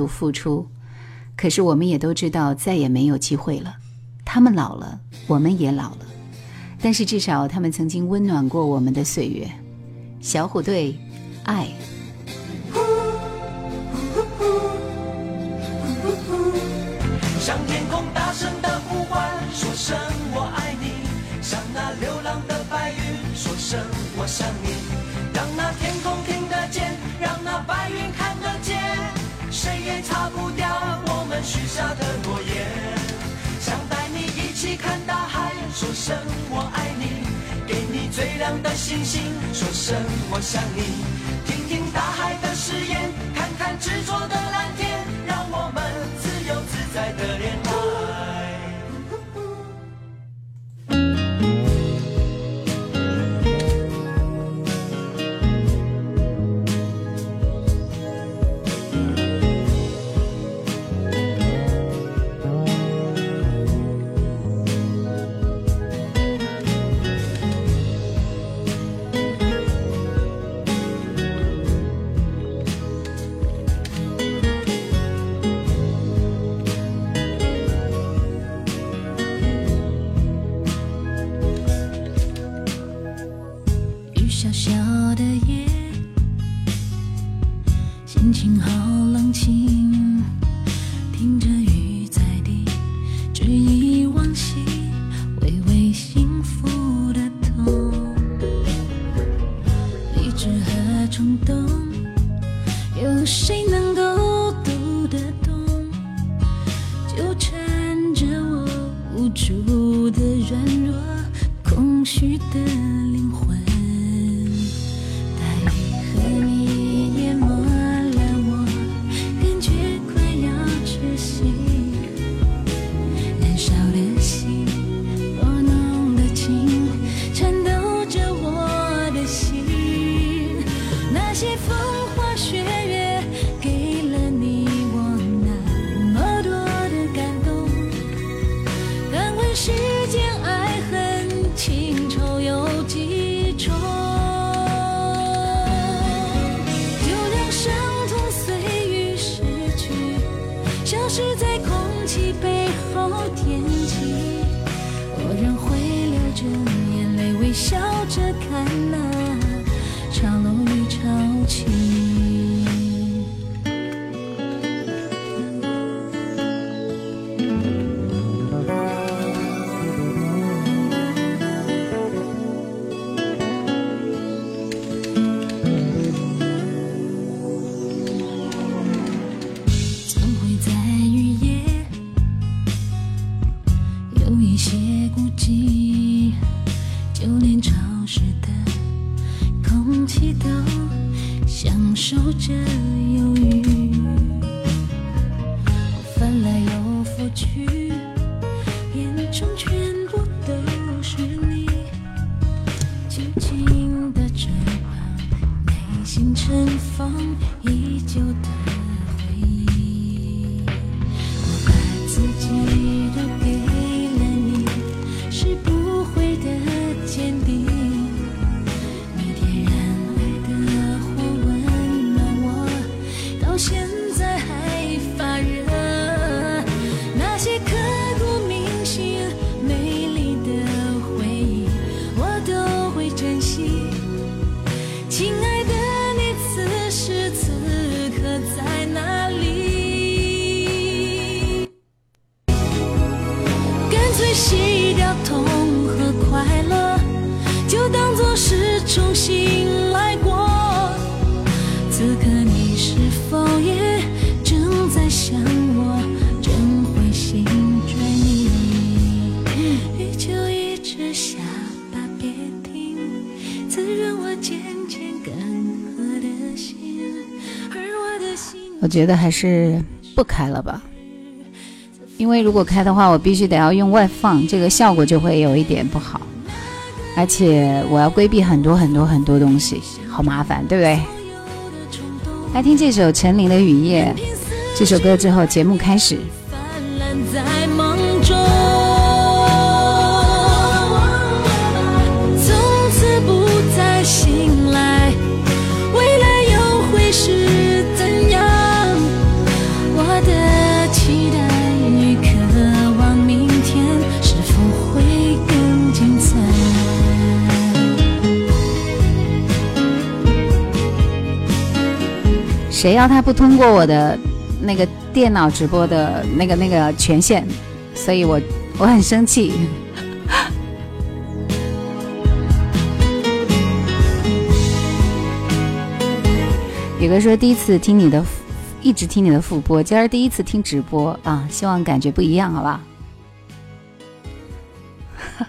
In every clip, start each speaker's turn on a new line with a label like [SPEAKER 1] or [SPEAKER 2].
[SPEAKER 1] 不付出可是我们也都知道再也没有机会了。他们老了我们也老了。但是至少他们曾经温暖过我们的岁月。小虎队爱。
[SPEAKER 2] 的诺言想带你一起看大海说声我爱你。给你最亮的星星说声我想你。听听大海的誓言看看执着的蓝天让我们自由自在的恋爱
[SPEAKER 3] 觉
[SPEAKER 1] 得还是不开了吧。因为如果开的话我必须得要用外放这个效果就会有一点不好。而且我要规避很多很多很多东西好麻烦对不对？来听这首陈琳的雨夜这首歌之后节目开始。
[SPEAKER 4] 谁要他不通过我的那个电脑直播的那个那个权限，所以我我很生气。有个说第一次听你的，一直听你的复播，今儿第一次听直播啊，希望感觉不一样，好吧？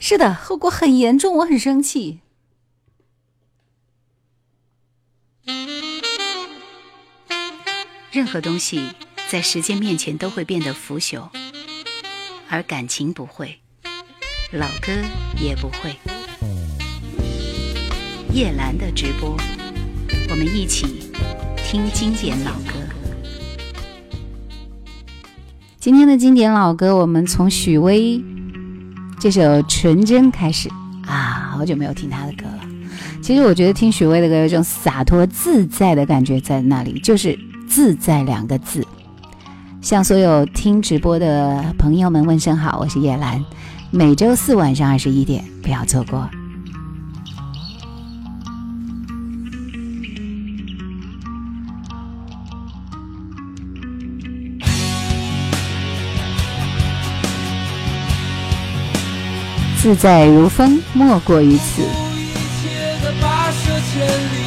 [SPEAKER 4] 是的，后果很严重，我很生气。任何东西在时间面前都会变得腐朽，而感情不会，老歌也不会。叶兰的直播，我们一起听经典老歌。今天的经典老歌，我们从许巍这首《纯真》开始啊，好久没有听他的歌了。其实我觉得听许巍的歌有一种洒脱自在的感觉在那里，就是。自在两个字，向所有听直播的朋友们问声好，我是叶兰，每周四晚上二十一点不要错过。自在如风，莫过于此千里。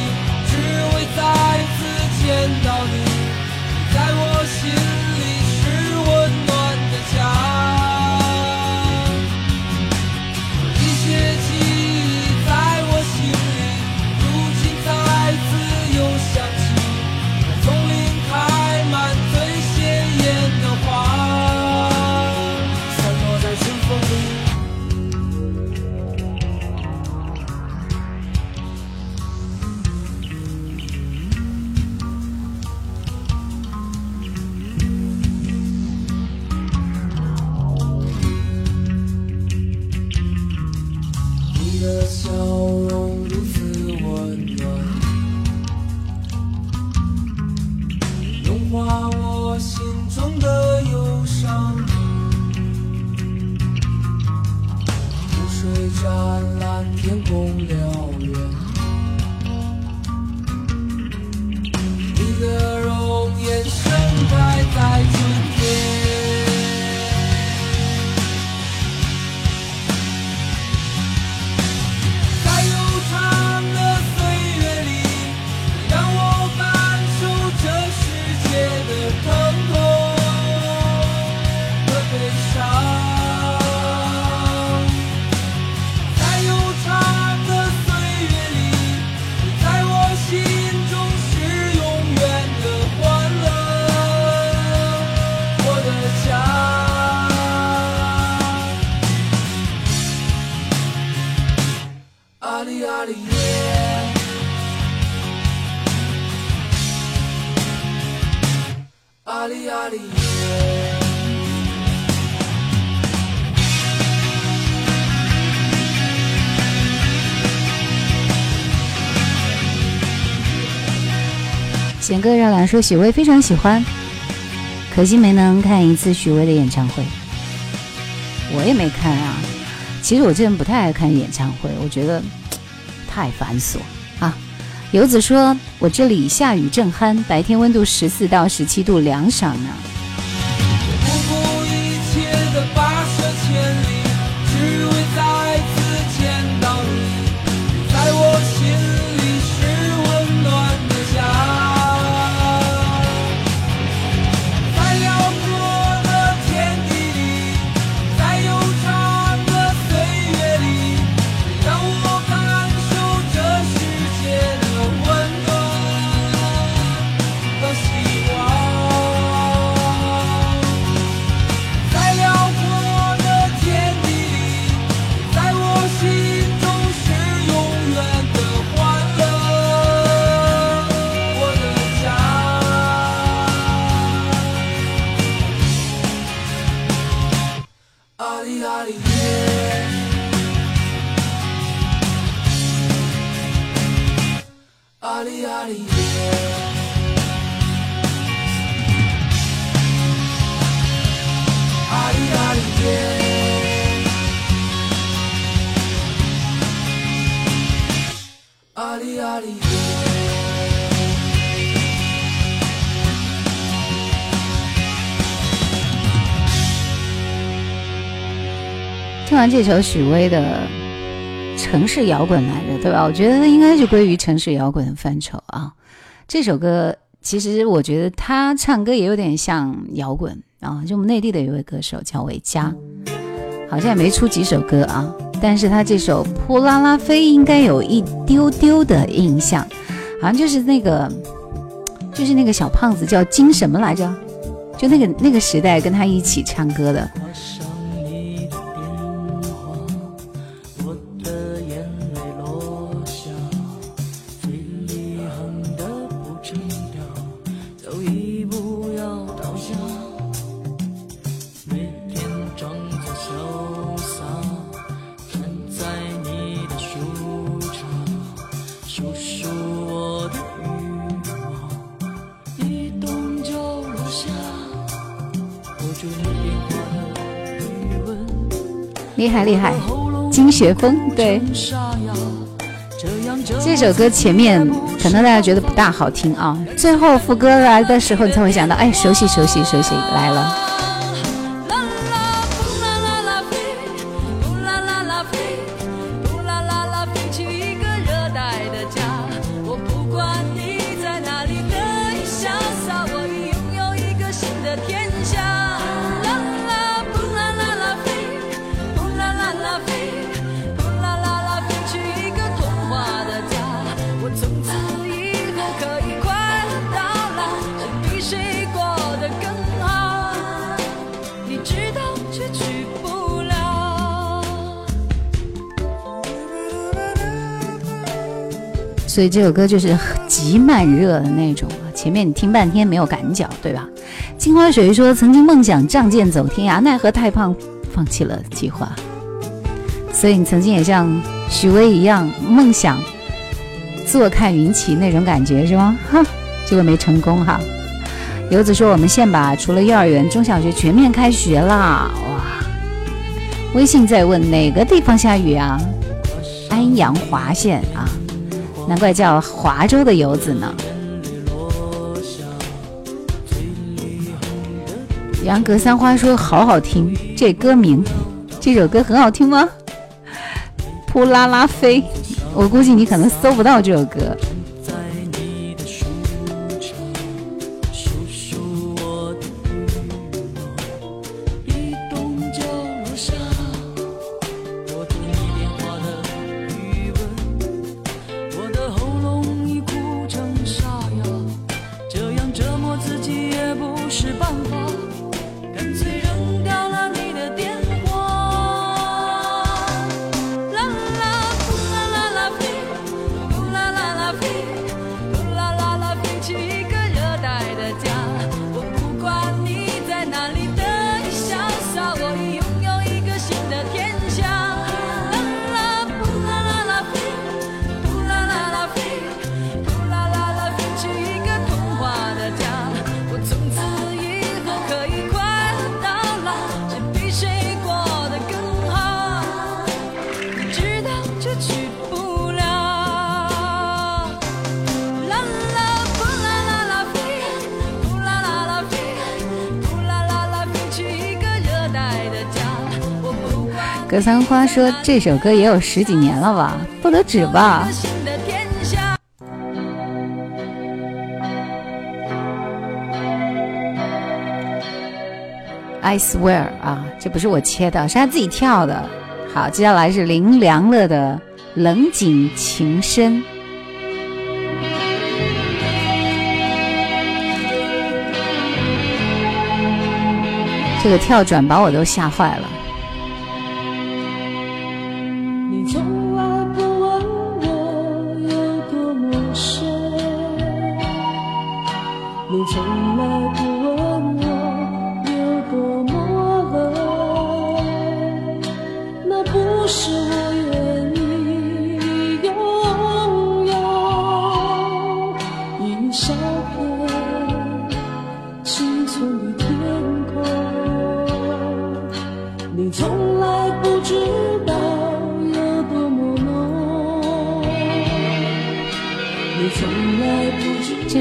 [SPEAKER 4] 简哥让来说许巍非常喜欢，可惜没能看一次许巍的演唱会。我也没看啊。其实我这人不太爱看演唱会，我觉得太繁琐啊。游子说我这里下雨正酣，白天温度十四到十七度，凉爽呢。
[SPEAKER 5] 这首许巍的城市摇滚来着，对吧？我觉得应该是归于城市摇滚的范畴啊。这首歌其实我觉得他唱歌也有点像摇滚啊，就我们内地的一位歌手叫韦佳，好像也没出几首歌啊，但是他这首《扑啦啦飞》应该有一丢丢的印象，好像就是那个，就是那个小胖子叫金什么来着？就那个那个时代跟他一起唱歌的。厉害厉害，金学峰对这首歌前面可能大家觉得不大好听啊，最后副歌来的时候你才会想到，哎，熟悉熟悉熟悉来了。所以这首歌就是极慢热的那种，前面你听半天没有感脚，对吧？镜花水说曾经梦想仗剑走天涯，奈何太胖，放弃了计划。所以你曾经也像许巍一样，梦想坐看云起那种感觉是吗？哈，结果没成功哈。游子说我们县吧，除了幼儿园、中小学全面开学啦，哇！微信在问哪个地方下雨啊？安阳滑县。难怪叫华州的游子呢。杨格三花说好好听，这歌名，这首歌很好听吗？扑啦啦飞，我估计你可能搜不到这首歌。格桑花说：“这首歌也有十几年了吧？不得止吧？”I swear 啊，这不是我切的，是他自己跳的。好，接下来是林良乐的《冷景情深》，这个跳转把我都吓坏了。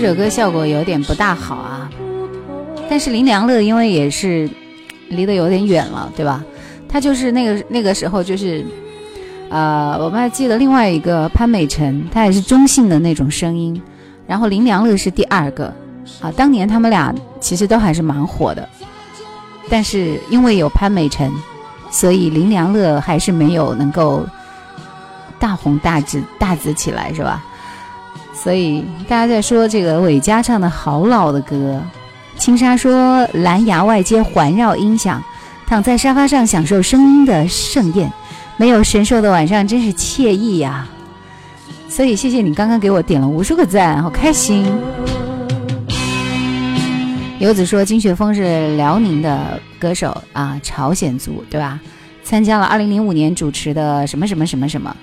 [SPEAKER 5] 首歌效果有点不大好啊，但是林良乐因为也是离得有点远了，对吧？
[SPEAKER 1] 他就是那个那个时候就是，呃，我们还记得另外一个潘美辰，他也是中性的那种声音，然后林良乐是第二个，啊，当年他们俩其实都还是蛮火的，但是因为有潘美辰，所以林良乐还是没有能够大红大紫大紫起来，是吧？所以大家在说这个韦佳唱的好老的歌，青纱说蓝牙外接环绕音响。躺在沙发上享受声音的盛宴，没有神兽的晚上真是惬意呀！所以谢谢你刚刚给我点了无数个赞，好开心。游子说金雪峰是辽宁的歌手啊，朝鲜族对吧？参加了二零零五年主持的什么什么什么什么。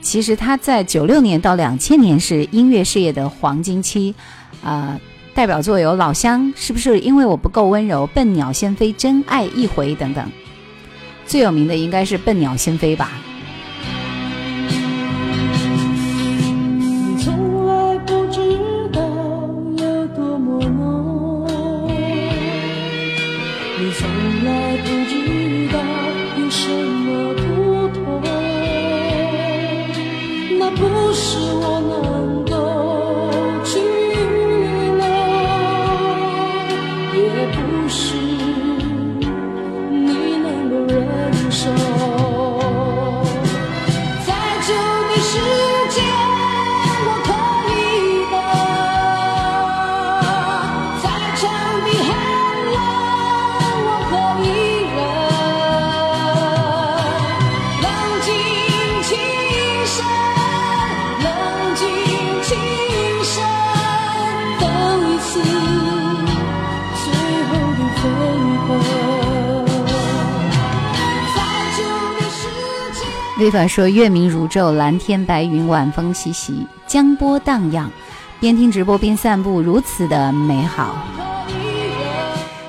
[SPEAKER 1] 其实他在九六年到两千年是音乐事业的黄金期啊。代表作有《老乡》，是不是因为我不够温柔？《笨鸟先飞》、《真爱一回》等等，最有名的应该是《笨鸟先飞》吧。法说：“月明如昼，蓝天白云，晚风习习，江波荡漾，边听直播边散步，如此的美好。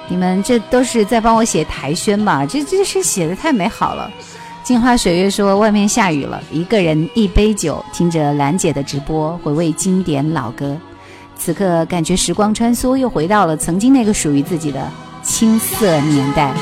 [SPEAKER 1] 你们这都是在帮我写台宣吧？这这是写的太美好了。”镜花水月说：“外面下雨了，一个人一杯酒，听着兰姐的直播，回味经典老歌。此刻感觉时光穿梭，又回到了曾经那个属于自己的青涩年代。”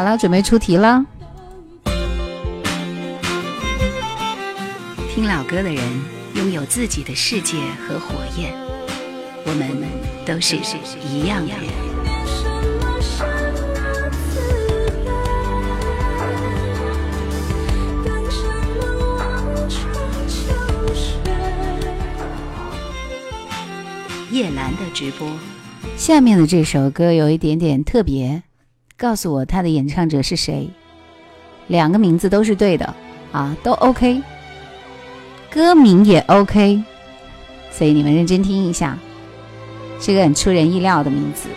[SPEAKER 1] 好了，准备出题了。
[SPEAKER 5] 听老歌的人拥有自己的世界和火焰，我们都是一样的。叶兰的直播，
[SPEAKER 1] 下面的这首歌有一点点特别。告诉我他的演唱者是谁？两个名字都是对的啊，都 OK，歌名也 OK，所以你们认真听一下，是个很出人意料的名字。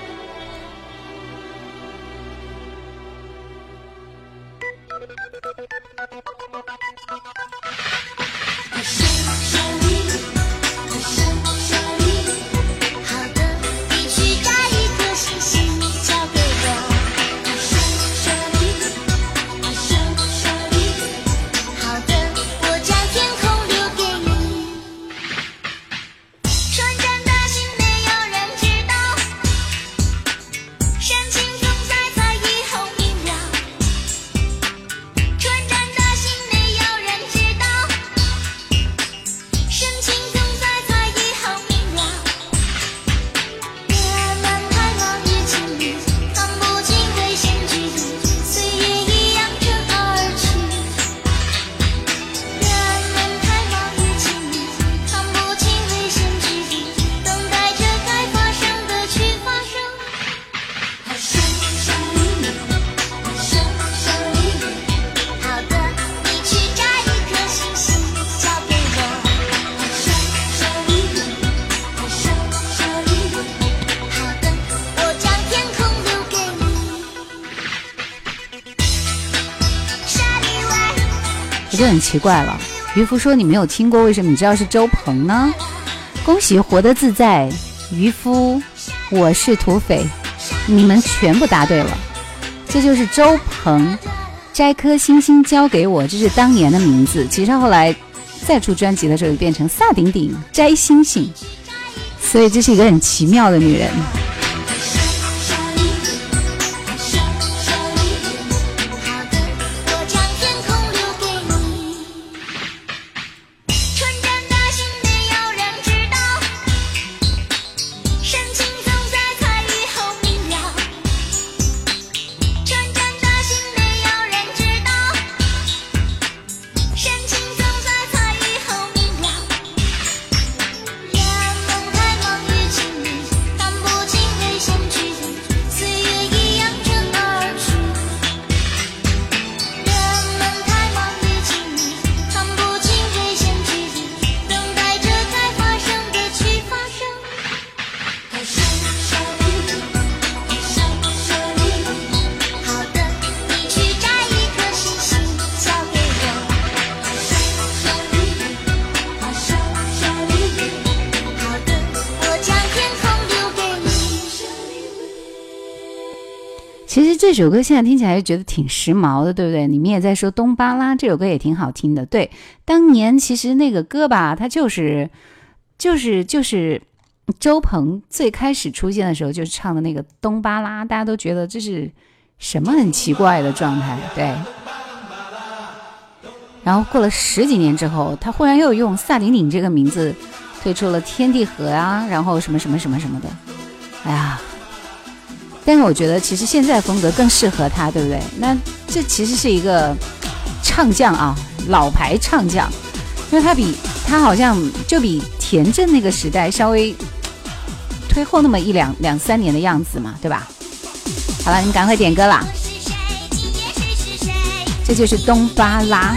[SPEAKER 1] 奇怪了，渔夫说你没有听过，为什么你知道是周鹏呢？恭喜活得自在，渔夫，我是土匪。
[SPEAKER 6] 你们全部答对了，这就是周鹏，摘颗星星交给我，这是当年的名字。其实后来再出专辑的时候，就变成萨顶顶摘星星，所以这是一个很奇妙的女人。这首歌现在听起来就觉得挺时髦的，对不对？你们也在说《东巴拉》这首歌也挺好听的。对，当年其实那个歌吧，它就是就是就是周鹏最开始出现的时候，就是唱的那个《东巴拉》，大家都觉得这是什么很奇怪的状态，对。然后过了十几年之后，他忽然又用萨顶顶这个名字推出了《天地合》啊，然后什么什么什么什么的，哎呀。但是我觉得其实现在风格更适合他，对不对？那这其实是一个唱将啊，老牌唱将，因为他比他好像就比田震那个时代稍微推后那么一两两三年的样子嘛，对吧？好了，你赶快点歌啦，这就是东巴拉。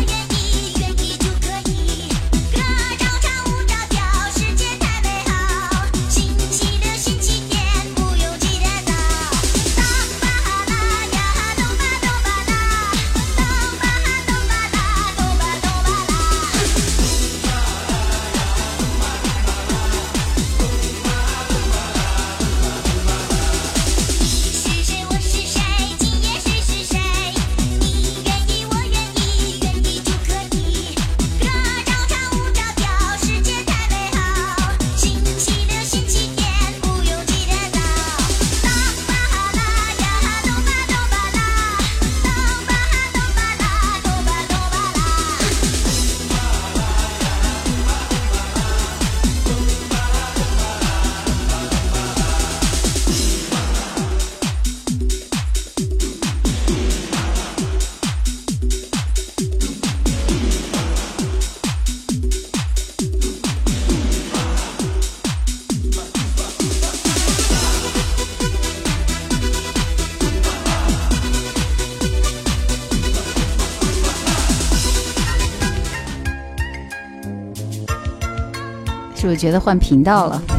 [SPEAKER 6] 觉得换频道了？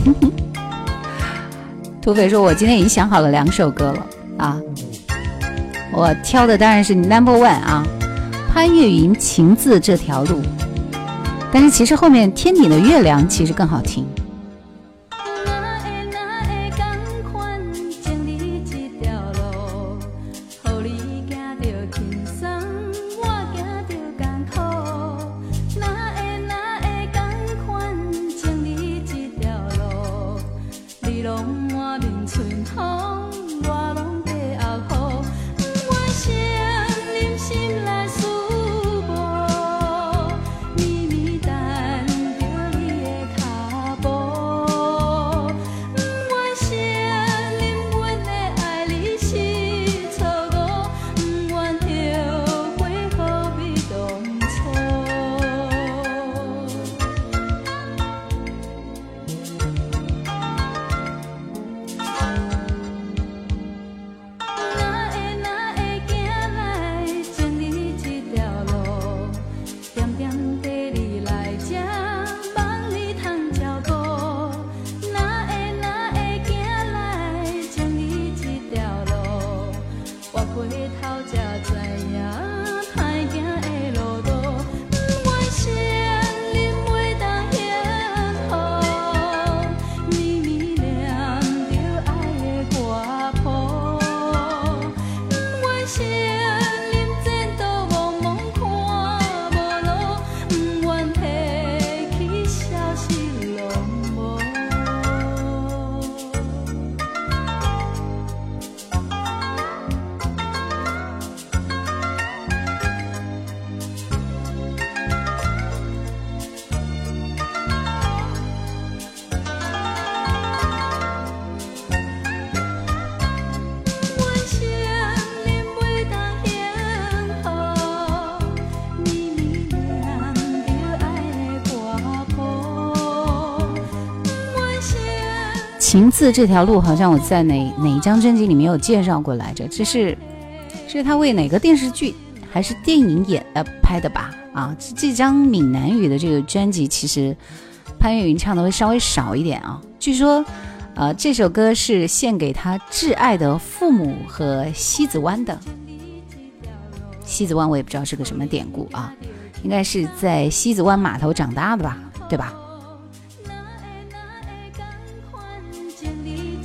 [SPEAKER 6] 土匪说：“我今天已经想好了两首歌了啊，我挑的当然是 Number One 啊，潘越云《情字这条路》，但是其实后面天顶的月亮其实更好听。
[SPEAKER 1] 字这条路好像我在哪哪一张专辑里面有介绍过来着，这是这是他为哪个电视剧还是电影演呃拍的吧？啊，这这张闽南语的这个专辑其实潘越云唱的会稍微少一点啊。据说，呃，这首歌是献给他挚爱的父母和西子湾的。西子湾我也不知道是个什么典故啊，应该是在西子湾码头长大的吧，对吧？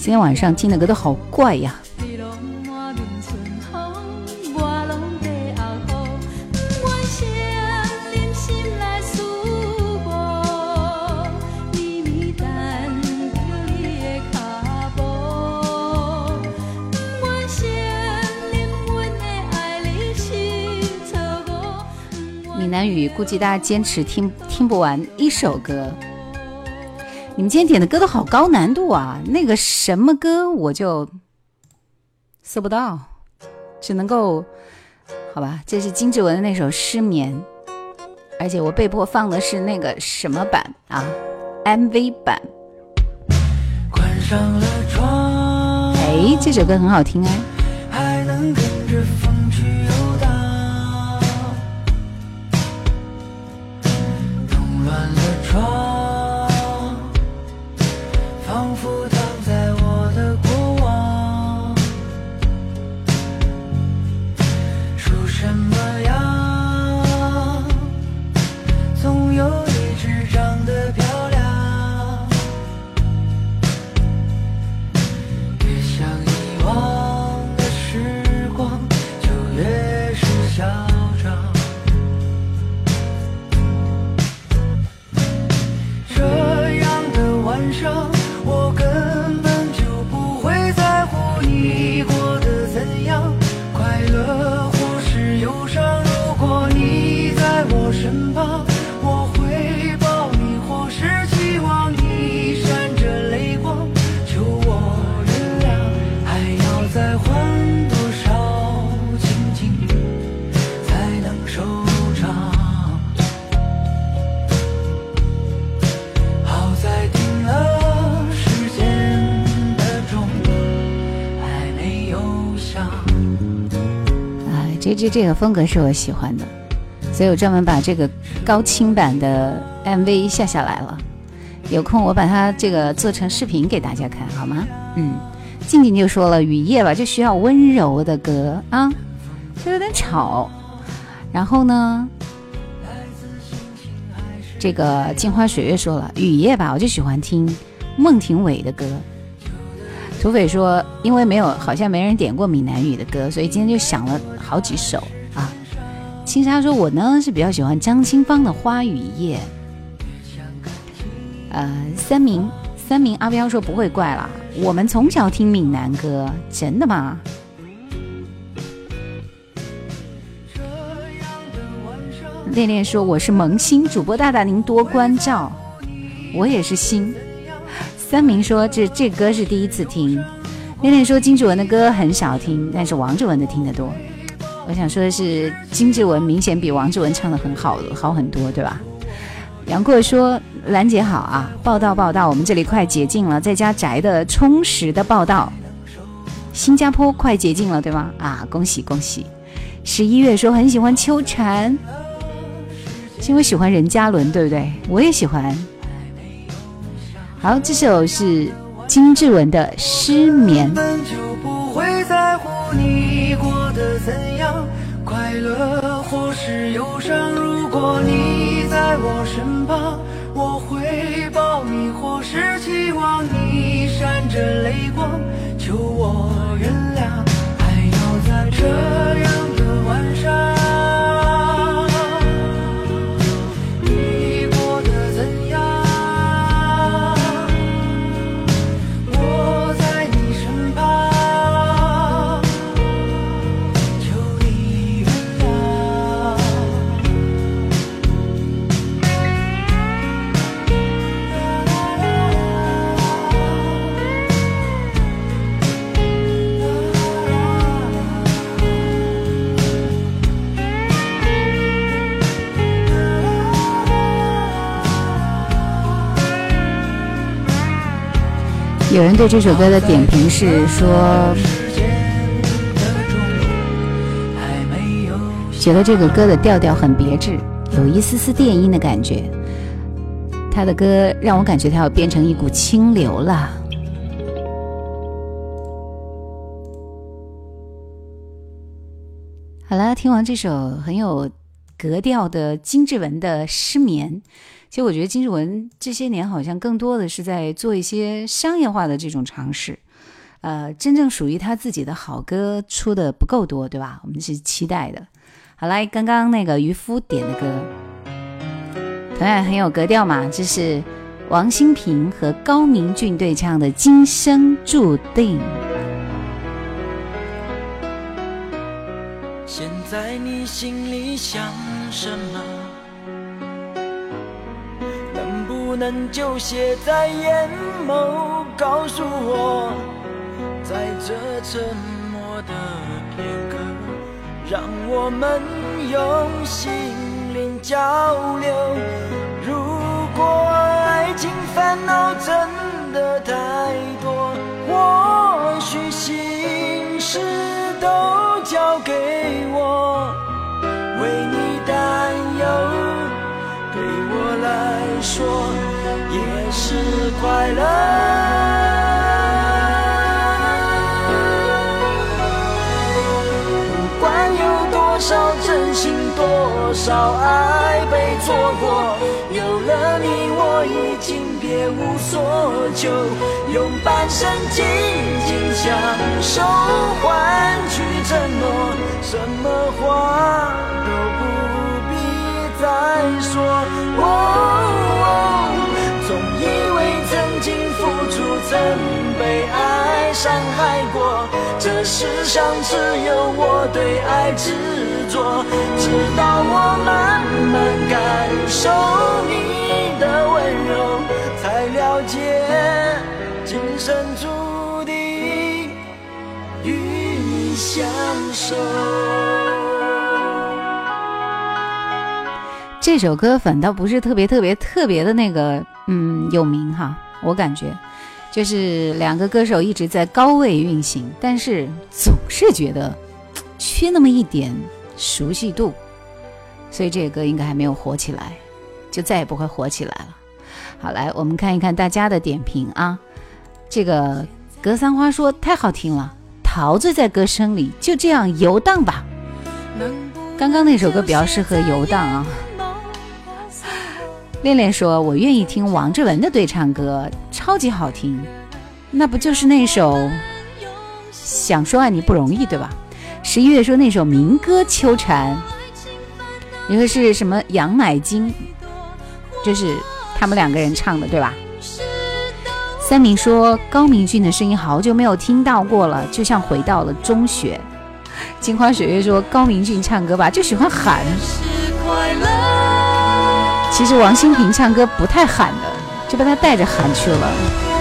[SPEAKER 1] 今天晚上听的歌都好怪呀。闽南语估计大家坚持听听不完一首歌。你们今天点的歌都好高难度啊！那个什么歌我就搜不到，只能够好吧。这是金志文的那首《失眠》，而且我被迫放的是那个什么版啊？MV 版。
[SPEAKER 4] 关上了窗，
[SPEAKER 1] 哎，这首歌很好听哎。
[SPEAKER 4] 还能跟着风这
[SPEAKER 1] 这这个风格是我喜欢的，所以我专门把这个高清版的 MV 下下来了。有空我把它这个做成视频给大家看，好吗？嗯，静静就说了，雨夜吧就需要温柔的歌啊，就有点吵。然后呢，这个镜花水月说了，雨夜吧我就喜欢听孟庭苇的歌。土匪说，因为没有好像没人点过闽南语的歌，所以今天就想了好几首啊。青纱说，我呢是比较喜欢张清芳的《花与叶》。呃，三明三明阿彪说不会怪啦，我们从小听闽南歌，真的吗？恋恋说我是萌新主播大大您多关照，我也是新。三明说这这歌是第一次听，恋恋说金志文的歌很少听，但是王志文的听得多。我想说的是，金志文明显比王志文唱的很好好很多，对吧？杨过说：“兰姐好啊，报道报道，我们这里快解禁了，在家宅的充实的报道。新加坡快解禁了，对吗？啊，恭喜恭喜！十一月说很喜欢秋蝉，是因为喜欢任嘉伦，对不对？我也喜欢。好，这首是金志文的《失眠》。
[SPEAKER 4] 根本就不会在乎你过得怎样，快乐或是忧伤。如果你在我身旁，我会抱你，或是期望你闪着泪光，求我原谅。还要在这样的晚上。
[SPEAKER 1] 有人对这首歌的点评是说，觉得这个歌的调调很别致，有一丝丝电音的感觉。他的歌让我感觉他要变成一股清流了。好了，听完这首很有格调的金志文的《失眠》，其实我觉得金志文这些年好像更多的是在做一些商业化的这种尝试，呃，真正属于他自己的好歌出的不够多，对吧？我们是期待的。好来，刚刚那个渔夫点的歌，同样很有格调嘛，这是王心平和高明骏对唱的《今生注定》。
[SPEAKER 4] 现在你心里想什么？不能就写在眼眸，告诉我，在这沉默的片刻，让我们用心灵交流。如果爱情烦恼真的太多，或许心事都交给我，为你担忧，对我来说是快乐。不管有多少真心，多少爱被错过，有了你，我已经别无所求，用半生静静相守，换取承诺，什么话都不必再说。哦，总以为曾经付出，曾被爱伤害过，这世上只有我对爱执着，直到我慢慢感受你的温柔，才了解今生注定与你相守。
[SPEAKER 1] 这首歌反倒不是特别特别特别的那个，嗯，有名哈。我感觉就是两个歌手一直在高位运行，但是总是觉得缺那么一点熟悉度，所以这个歌应该还没有火起来，就再也不会火起来了。好，来我们看一看大家的点评啊。这个格桑花说太好听了，陶醉在歌声里，就这样游荡吧。刚刚那首歌比较适合游荡啊。恋恋说：“我愿意听王志文的对唱歌，超级好听。那不就是那首《想说爱你不容易》对吧？”十一月说那首民歌《秋蝉》，一个是什么杨乃金，就是他们两个人唱的对吧？三明说高明俊的声音好久没有听到过了，就像回到了中学。镜花水月说高明俊唱歌吧，就喜欢喊。其实王心平唱歌不太喊的，就被他带着喊去了。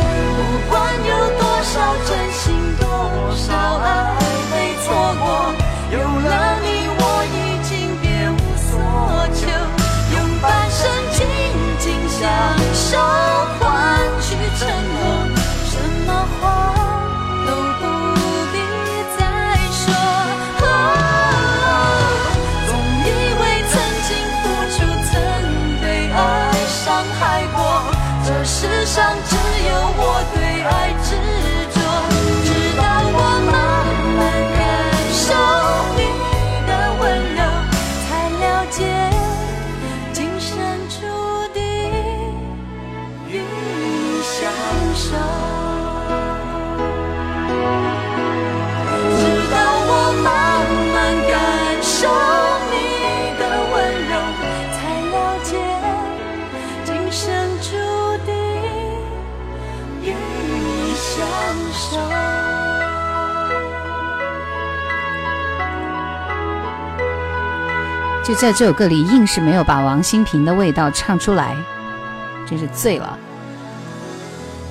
[SPEAKER 1] 在这首歌里，硬是没有把王心平的味道唱出来，真是醉了。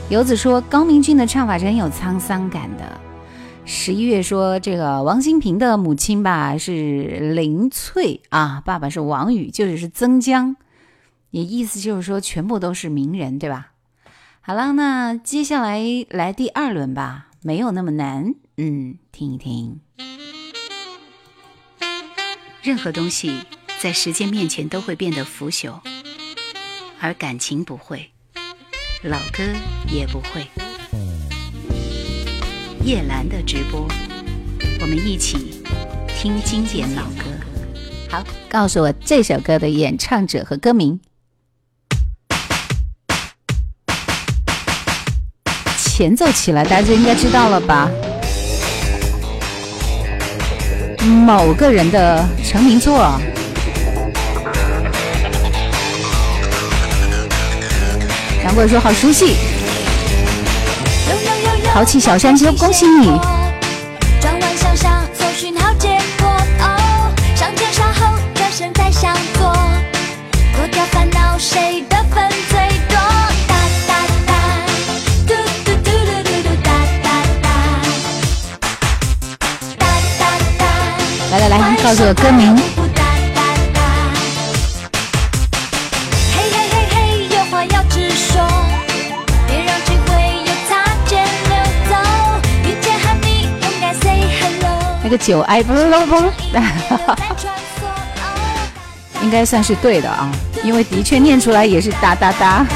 [SPEAKER 1] 游子说高明骏的唱法是很有沧桑感的。十一月说这个王心平的母亲吧是林翠啊，爸爸是王宇，就是是曾江，也意思就是说全部都是名人，对吧？
[SPEAKER 2] 好了，那接下来来第二轮吧，没有那么难。嗯，听一听。
[SPEAKER 1] 任何东西在时间面前都会变得腐朽，而感情不会，老歌也不会。叶兰的直播，我们一起听经典老歌。
[SPEAKER 2] 好，告诉我这首歌的演唱者和歌名。前奏起来，大家应该知道了吧？某个人的成名作。杨过说好熟悉，淘气小山丘，恭喜你！
[SPEAKER 7] 谁
[SPEAKER 2] 告诉我歌名。
[SPEAKER 7] 哒哒哒，嘿嘿嘿嘿，有话要直说，别让机会又擦肩溜走。遇见和你，勇敢 say hello。
[SPEAKER 2] 那个九哎不是不是不是，应该算是对的啊，因为的确念出来也是哒哒。哒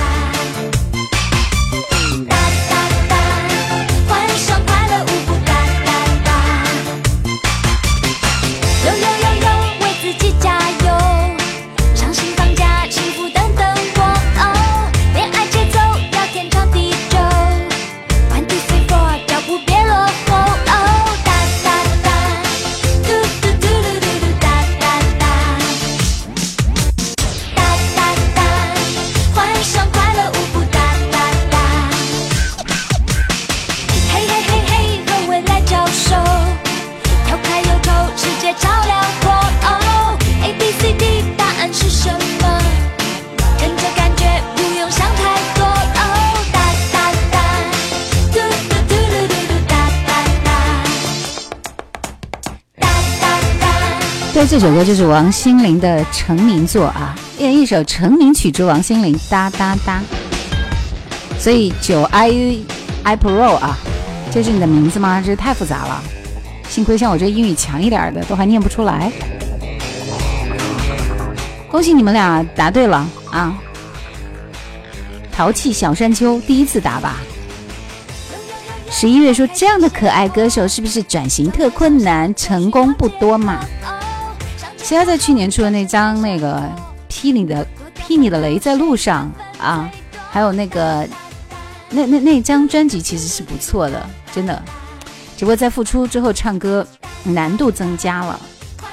[SPEAKER 2] 这首歌就是王心凌的成名作啊，一一首成名曲之王心凌哒哒哒。所以九 i i pro 啊，这是你的名字吗？这太复杂了，幸亏像我这英语强一点的都还念不出来。恭喜你们俩答对了啊！淘气小山丘第一次答吧。十一月说这样的可爱歌手是不是转型特困难，成功不多嘛？其他在去年出的那张那个霹雳的霹雳的雷在路上啊，还有那个那那那张专辑其实是不错的，真的。只不过在复出之后唱歌难度增加了，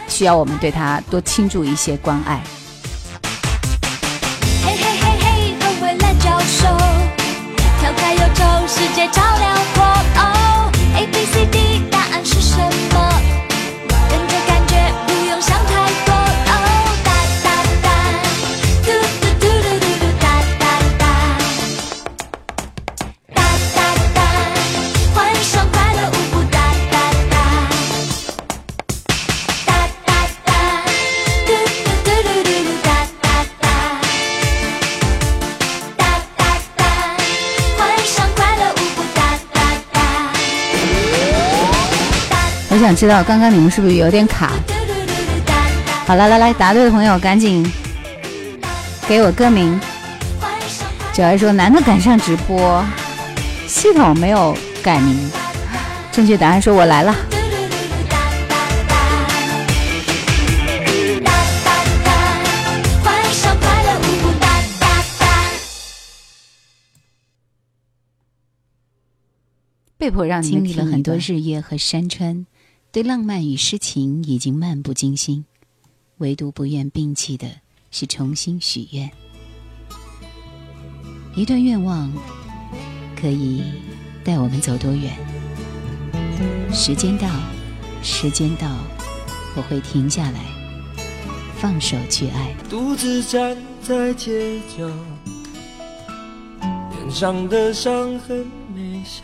[SPEAKER 2] 需要我们对他多倾注一些关爱。
[SPEAKER 7] 想
[SPEAKER 2] 知道刚刚你们是不是有点卡？好了，来来，答对的朋友赶紧给我歌名。九爱说难得赶上直播，系统没有改名。正确答案说我来了。被迫让你们
[SPEAKER 1] 经历了很多日夜和山川，对浪漫与诗情已经漫不经心，唯独不愿摒弃的是重新许愿。一段愿望可以带我们走多远？时间到，时间到，我会停下来，放手去爱。
[SPEAKER 4] 独自站在街角，脸上的伤痕没消。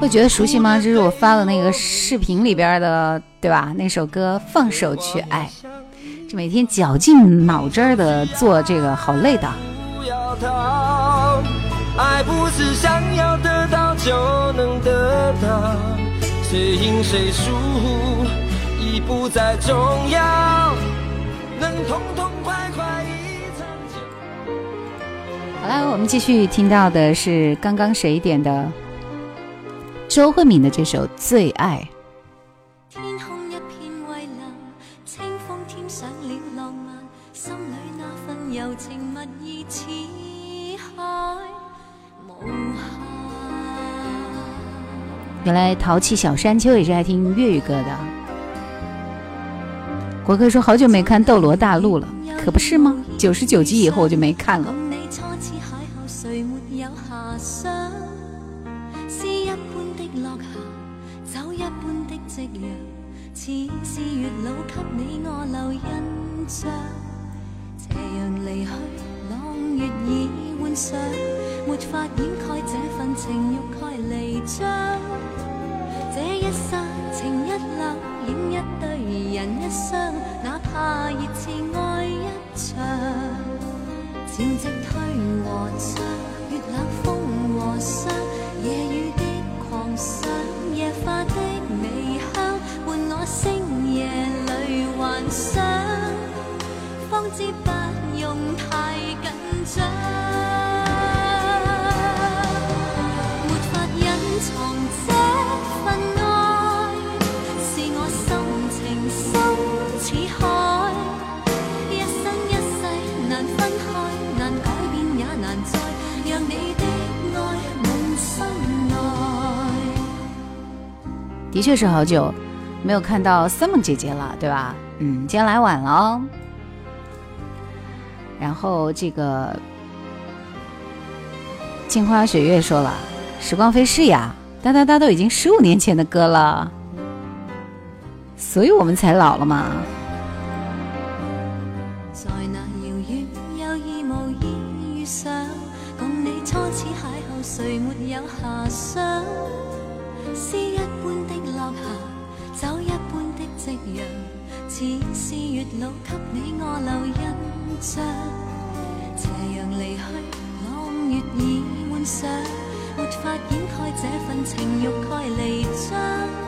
[SPEAKER 2] 会觉得熟悉吗？这是我发的那个视频里边的，对吧？那首歌《放手去爱》，这每天绞尽脑汁儿的做这个，好累的。
[SPEAKER 4] 不要逃，爱不是想要得到就能得到，谁赢谁输已不再重要，能痛痛快快一场就。
[SPEAKER 1] 好了，我们继续听到的是刚刚谁点的周慧敏的这首《最爱》。
[SPEAKER 2] 天空一片蔚蓝，清风添上了浪漫，心里那份柔情蜜意似海无。
[SPEAKER 1] 原来淘气小山丘也是爱听粤语歌的。国哥说好久没看《斗罗大陆》了，可不是吗？九十九集以后我就没看了。
[SPEAKER 2] 已換上，沒法掩蓋這份情慾蓋彌彰。這一刹情一冷，影一对人一雙，哪怕熱熾愛一場。潮汐退和漲，月冷風和霜，夜雨的狂想，夜花的微香，伴我星夜裏幻想，方知不用太緊張。
[SPEAKER 1] 的确是好久没有看到 Summer 姐姐了，对吧？嗯，今天来晚了哦。然后这个镜花水月说了，时光飞逝呀，哒哒哒都已经十五年前的歌了，所以我们才老了嘛。
[SPEAKER 2] 在那遙遠有意無意遇上，共你初次邂逅，誰沒有遐想？诗一般的落霞，酒一般的夕阳，似是月老给你我留印象。斜阳离去，朗月已换上，没法掩盖这份情欲盖弥彰。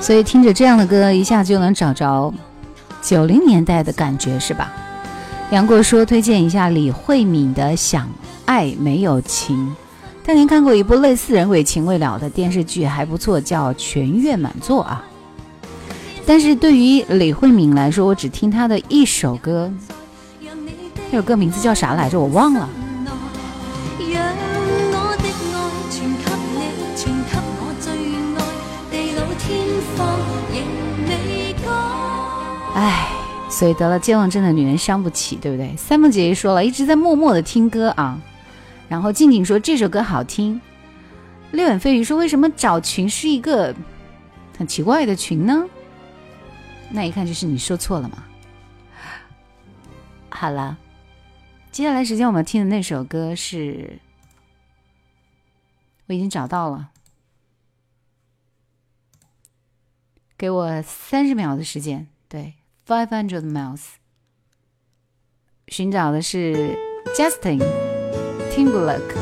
[SPEAKER 1] 所以听着这样的歌，一下就能找着九零年代的感觉，是吧？杨过说推荐一下李慧敏的《想爱没有情》，当年看过一部类似人鬼情未了的电视剧，还不错，叫《全月满座》啊。但是对于李慧敏来说，我只听她的一首歌，这首歌名字叫啥来着？我忘了。唉，所以得了健忘症的女人伤不起，对不对？三木姐姐说了，一直在默默的听歌啊。然后静静说这首歌好听。六眼飞鱼说为什么找群是一个很奇怪的群呢？那一看就是你说错了嘛。好了，接下来时间我们听的那首歌是，我已经找到了，给我三十秒的时间，对 ，five hundred miles，寻找的是 Justin Timberlake，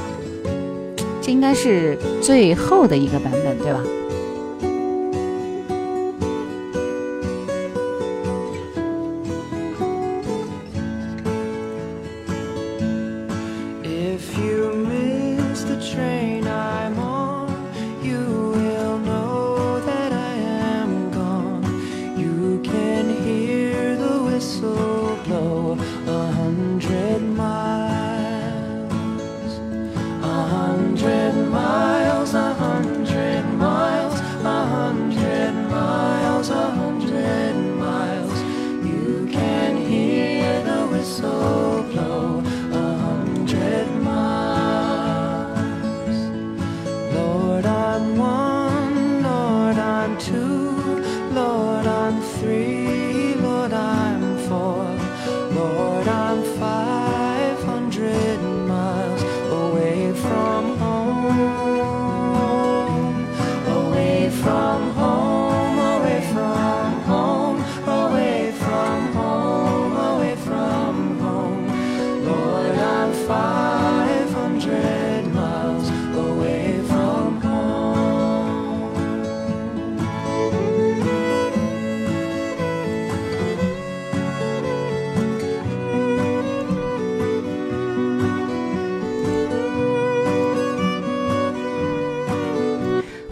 [SPEAKER 1] 这应该是最后的一个版本，对吧？
[SPEAKER 4] If you miss the train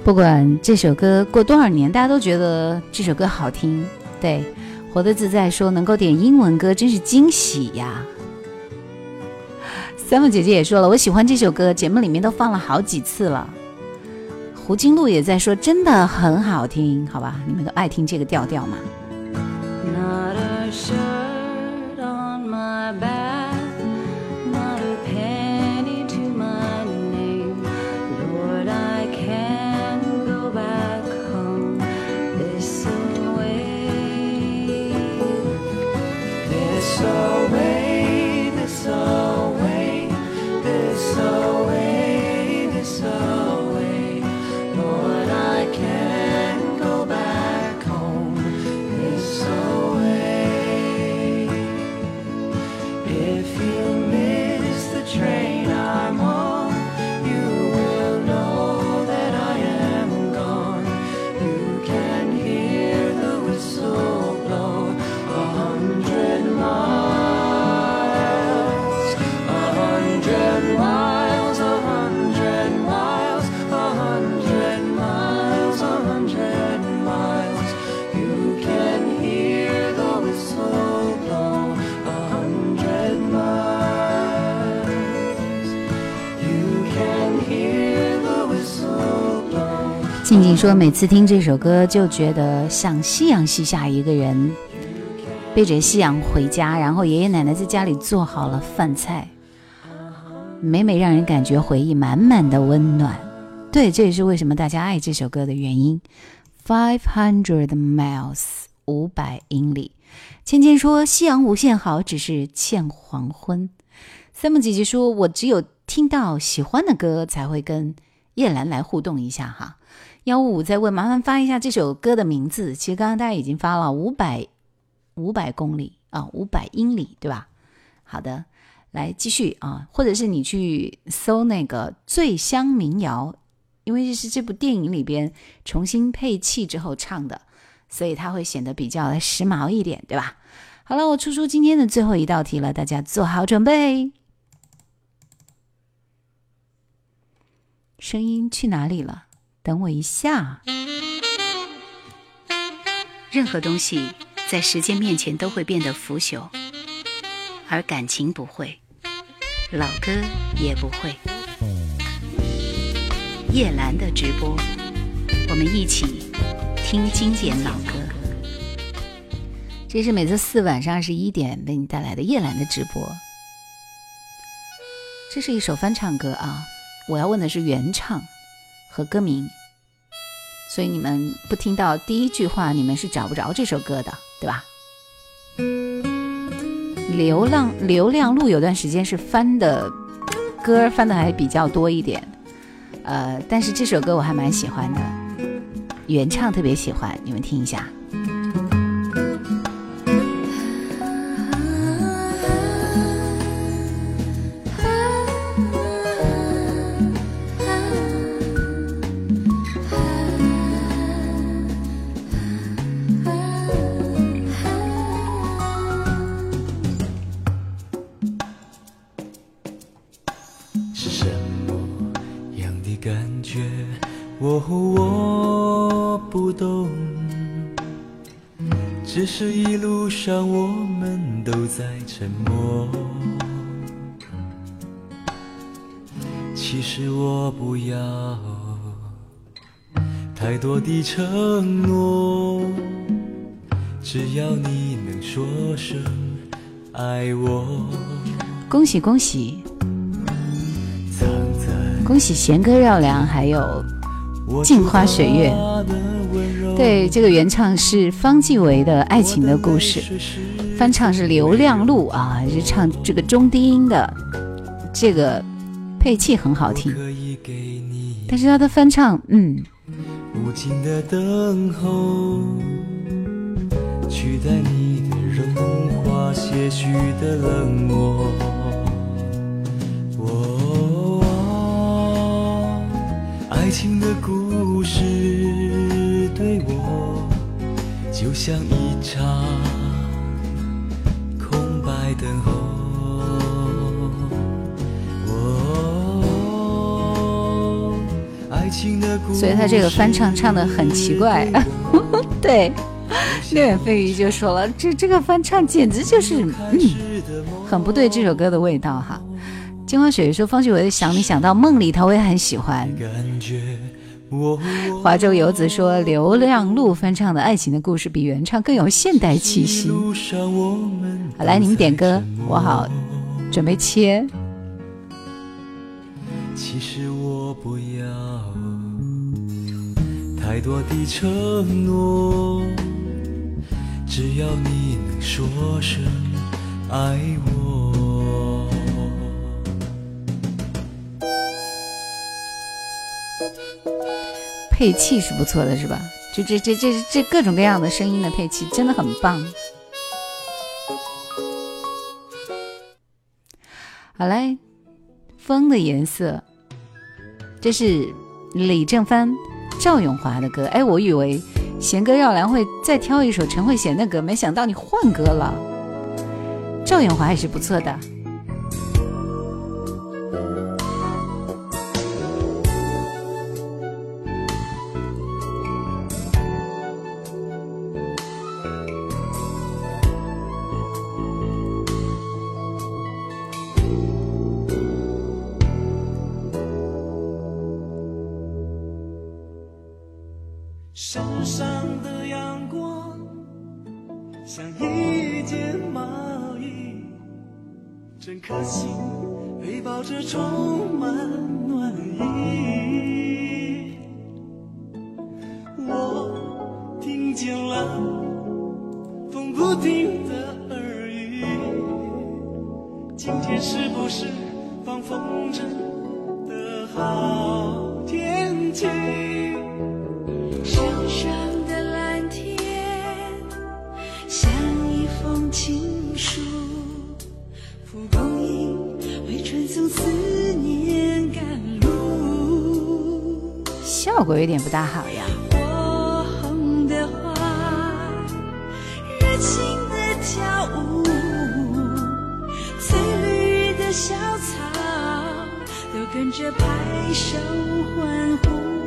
[SPEAKER 1] 不管这首歌过多少年，大家都觉得这首歌好听。对，活得自在说能够点英文歌真是惊喜呀。三木姐姐也说了，我喜欢这首歌，节目里面都放了好几次了。胡金露也在说，真的很好听，好吧？你们都爱听这个调调嘛？静静说，每次听这首歌就觉得像夕阳西下，一个人背着夕阳回家，然后爷爷奶奶在家里做好了饭菜，每每让人感觉回忆满满的温暖。对，这也是为什么大家爱这首歌的原因。Five hundred miles，五百英里。芊芊说，夕阳无限好，只是欠黄昏。三木姐姐说，我只有听到喜欢的歌才会跟叶兰来互动一下哈。幺五五在问，麻烦发一下这首歌的名字。其实刚刚大家已经发了五百五百公里啊，五百英里，对吧？好的，来继续啊，或者是你去搜那个《醉乡民谣》，因为这是这部电影里边重新配器之后唱的，所以它会显得比较的时髦一点，对吧？好了，我出出今天的最后一道题了，大家做好准备。声音去哪里了？等我一下。
[SPEAKER 5] 任何东西在时间面前都会变得腐朽，而感情不会，老歌也不会。叶兰的直播，我们一起听经典老歌。
[SPEAKER 1] 这是每周四晚上二十一点为你带来的叶兰的直播。这是一首翻唱歌啊，我要问的是原唱和歌名，所以你们不听到第一句话，你们是找不着这首歌的，对吧？流浪流量路有段时间是翻的歌翻的还比较多一点，呃，但是这首歌我还蛮喜欢的，原唱特别喜欢，你们听一下。
[SPEAKER 4] 的承诺，只要你能说声爱我。
[SPEAKER 1] 恭喜恭喜。恭喜贤哥绕梁，还有镜花水月。对，这个原唱是方季韦的《爱情的故事》，翻唱是刘亮路啊，是唱这个中低音的，这个配器很好听，但是他的翻唱，嗯，
[SPEAKER 8] 无尽的等候，取代你的融化，些许的冷漠。哦，爱情的故事对我就像一场空白等候。
[SPEAKER 1] 所以他这个翻唱唱的很奇怪。对，六眼飞鱼就说了，这这个翻唱简直就是，嗯，很不对这首歌的味道哈。金花雪说方旭伟的想你想到梦里，他会很喜欢。华州游子说刘亮路翻唱的《爱情的故事》比原唱更有现代气息。好，来你们点歌，我好准备切。
[SPEAKER 8] 其实我不要太多的承诺，只要你能说声爱我。
[SPEAKER 1] 配器是不错的，是吧？就这这这这各种各样的声音的配器真的很棒。好嘞，风的颜色，这是李正帆、赵咏华的歌。哎，我以为贤哥耀良会再挑一首陈慧娴的歌，没想到你换歌了。赵咏华也是不错的。
[SPEAKER 8] 心，被抱，着充满暖意。我听见了风不停的耳语，今天是不是放风筝的好
[SPEAKER 1] 果有点不大好呀。
[SPEAKER 5] 火红的花，热情的跳舞，翠绿的小草都跟着拍手欢呼。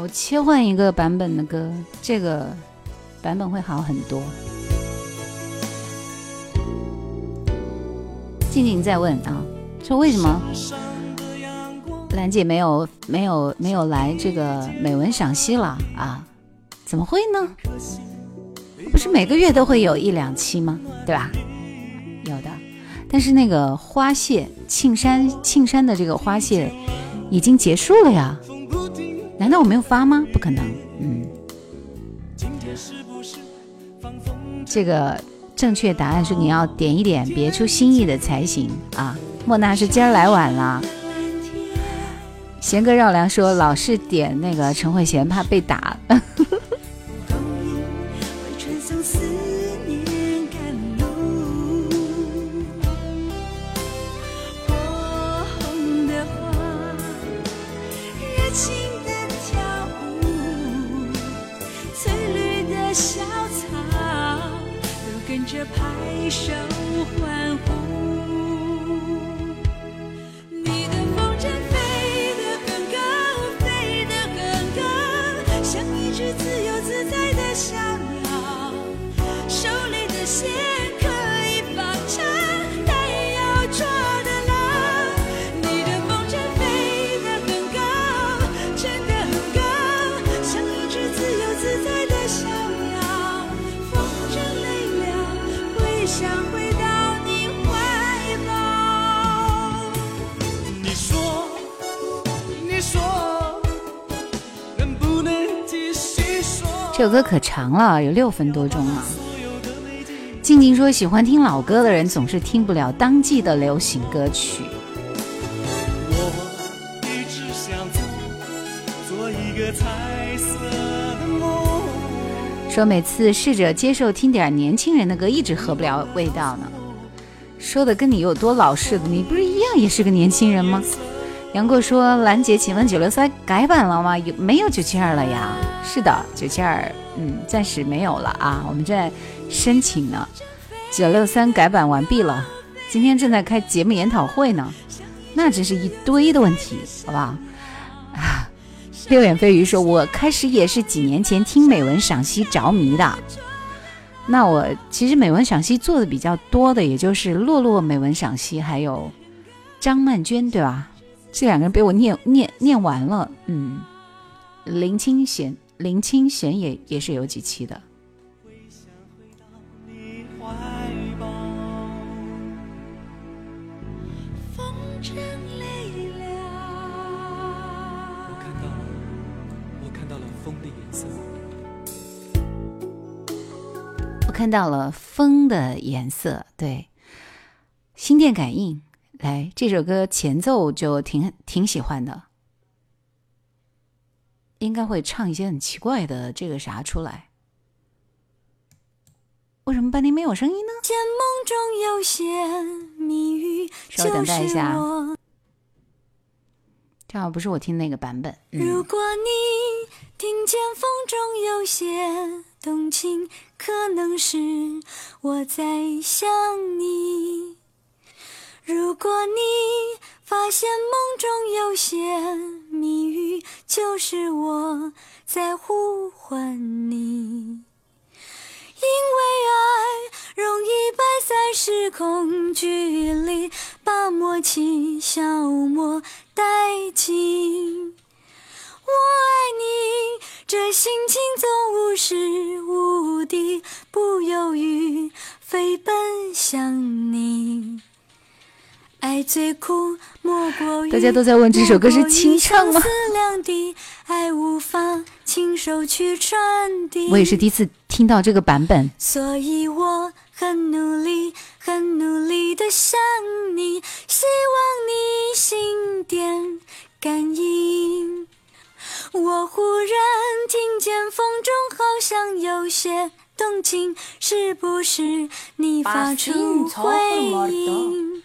[SPEAKER 1] 我切换一个版本的歌，这个版本会好很多。静静在问啊，说为什么兰姐没有没有没有来这个美文赏析了啊？怎么会呢？不是每个月都会有一两期吗？对吧？有的，但是那个花谢庆山庆山的这个花谢已经结束了呀。难道我没有发吗？不可能，嗯。这个正确答案是你要点一点，别出心意的才行啊。莫娜是今儿来晚了。贤哥绕梁说老是点那个陈慧娴，怕被打。首歌可长了，有六分多钟了。静静说，喜欢听老歌的人总是听不了当季的流行歌曲。
[SPEAKER 4] 我一直想做一个彩色的梦。
[SPEAKER 1] 说每次试着接受听点年轻人的歌，一直合不了味道呢。说的跟你有多老似的，你不是一样也是个年轻人吗？杨过说：“兰姐，请问九六三改版了吗？有没有九七二了呀？”是的，九七二，嗯，暂时没有了啊，我们正在申请呢。九六三改版完毕了，今天正在开节目研讨会呢，那真是一堆的问题，好不好？啊，六眼飞鱼说：“我开始也是几年前听美文赏析着迷的。”那我其实美文赏析做的比较多的，也就是洛洛美文赏析，还有张曼娟，对吧？这两个人被我念念念完了，嗯，林清贤，林清贤也也是有几期的。
[SPEAKER 4] 我，看到了，我看到了风的颜色。
[SPEAKER 1] 我看到了风的颜色，对，心电感应。来，这首歌前奏就挺挺喜欢的，应该会唱一些很奇怪的这个啥出来。为什么半天没有声音呢？
[SPEAKER 2] 见梦中有些谜语，
[SPEAKER 1] 稍微等待一下
[SPEAKER 2] 就是我
[SPEAKER 1] 这好不是我听那个版本。嗯，
[SPEAKER 2] 如果你听见风中有些动情，可能是我在想你。如果你发现梦中有些谜语，就是我在呼唤你。因为爱容易摆在时空距离，把默契消磨殆尽。我爱你，这心情总无时无地，不犹豫飞奔向你。爱最苦莫过于
[SPEAKER 1] 大家都在问这首歌是清唱吗
[SPEAKER 2] 两地，爱无法亲手去传递。
[SPEAKER 1] 我也是第一次听到这个版本。
[SPEAKER 2] 所以我很努力，很努力的想你，希望你心电感应。我忽然听见风中好像有些动静，是不是你发出回应？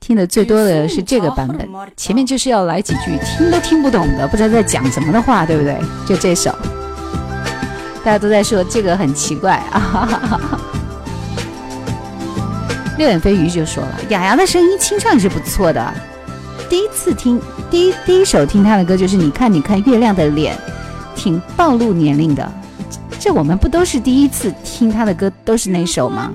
[SPEAKER 1] 听的最多的是这个版本，前面就是要来几句听都听不懂的，不知道在讲什么的话，对不对？就这首，大家都在说这个很奇怪啊。六眼飞鱼就说了，雅雅的声音清唱是不错的。第一次听，第一第一首听她的歌就是《你看你看月亮的脸》，挺暴露年龄的。这我们不都是第一次听她的歌都是那首吗？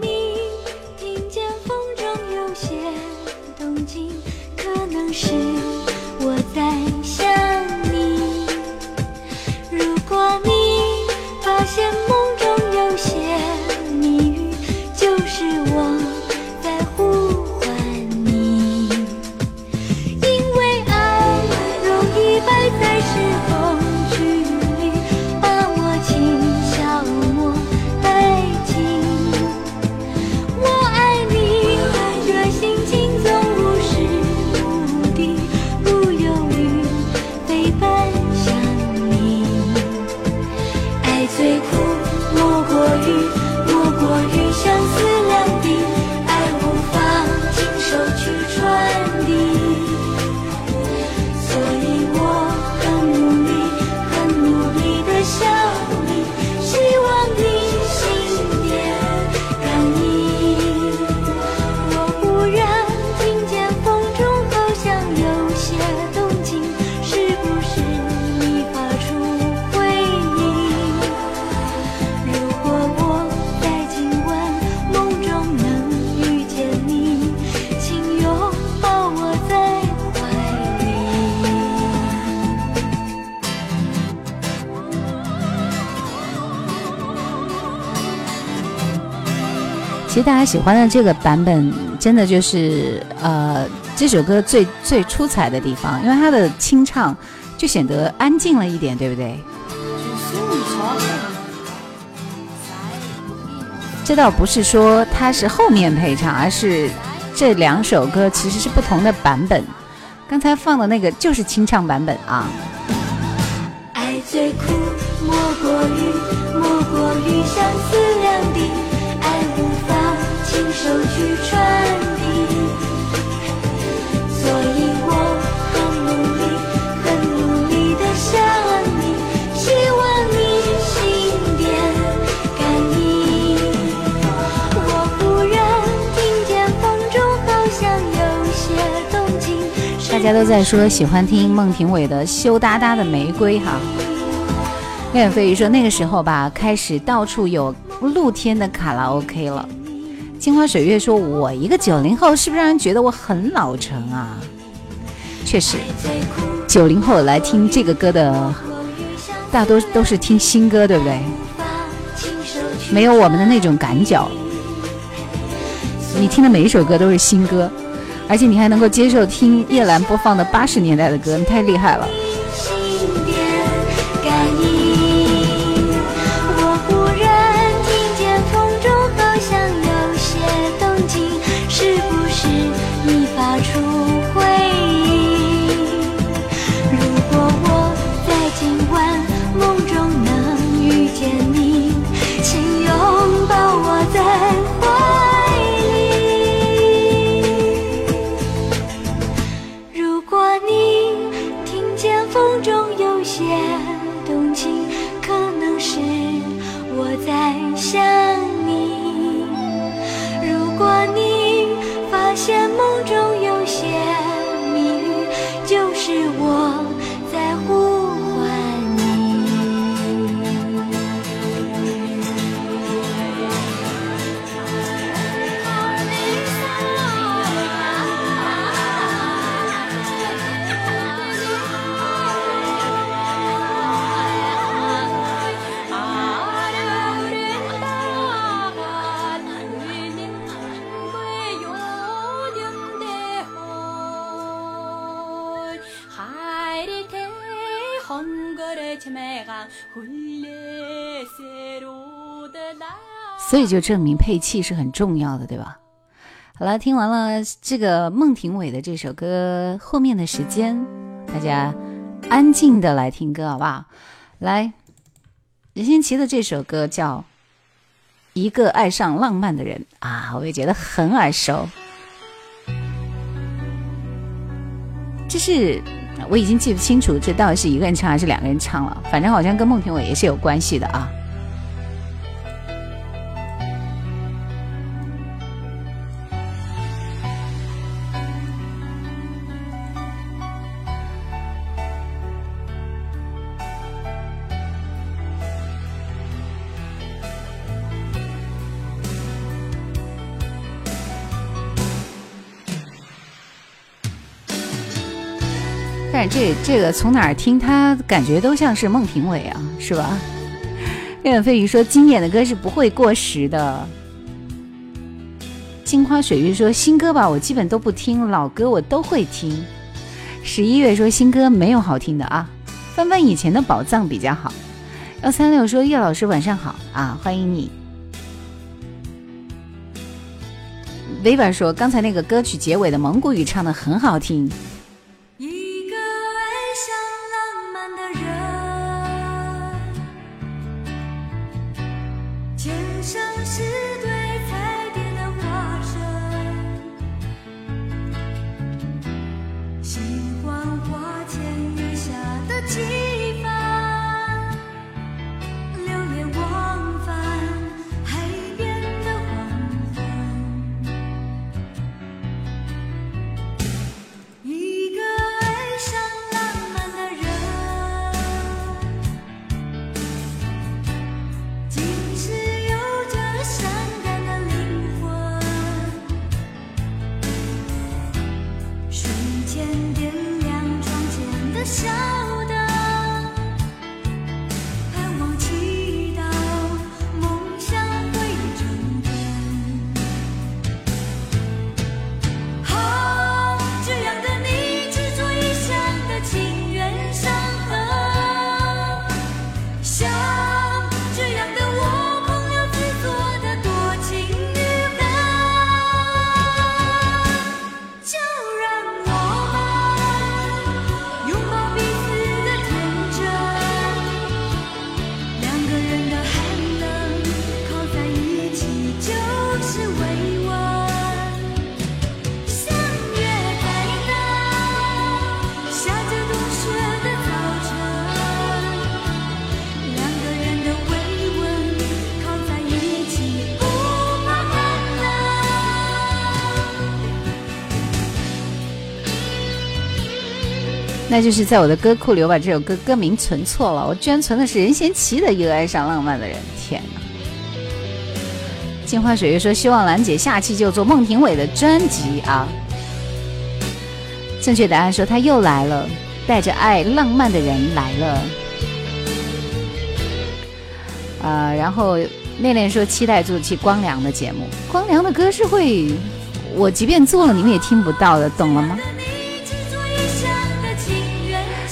[SPEAKER 1] 实大家喜欢的这个版本，真的就是呃这首歌最最出彩的地方，因为它的清唱就显得安静了一点，对不对？这倒不是说它是后面配唱，而是这两首歌其实是不同的版本。刚才放的那个就是清唱版本啊。
[SPEAKER 2] 爱最苦，莫过于莫过于相思两地，手去传递，所以我很努力，很努力的想你，希望你心电感应。我忽然听见风中好像有些动静，
[SPEAKER 1] 大家都在说喜欢听孟庭苇的《羞答答的玫瑰》哈。廖远飞鱼说那个时候吧，开始到处有露天的卡拉 OK 了。镜花水月说，我一个九零后，是不是让人觉得我很老成啊？确实，九零后来听这个歌的，大多都是听新歌，对不对？没有我们的那种赶脚。你听的每一首歌都是新歌，而且你还能够接受听叶兰播放的八十年代的歌，你太厉害了。所以就证明配器是很重要的，对吧？好了，听完了这个孟庭苇的这首歌，后面的时间大家安静的来听歌，好不好？来，任贤齐的这首歌叫《一个爱上浪漫的人》啊，我也觉得很耳熟。这是我已经记不清楚这到底是一个人唱还是两个人唱了，反正好像跟孟庭苇也是有关系的啊。这这个从哪儿听，他感觉都像是孟庭苇啊，是吧？叶远飞鱼说经典的歌是不会过时的。镜花水月说新歌吧，我基本都不听，老歌我都会听。十一月说新歌没有好听的啊，翻翻以前的宝藏比较好。幺三六说叶老师晚上好啊，欢迎你。Viva 说刚才那个歌曲结尾的蒙古语唱的很好听。
[SPEAKER 2] 那就是在我的歌库里，我把这首歌歌名存错了，我居然存的是任贤齐的《一个爱上浪漫的人》。天哪！镜花水月说希望兰姐下期就做孟庭苇的专辑啊。正确答案说他又来了，带着爱浪漫的人来了。啊，然后恋恋说期待做期光良的节目，光良的歌是会，我即便做了你们也听不到的，懂了吗？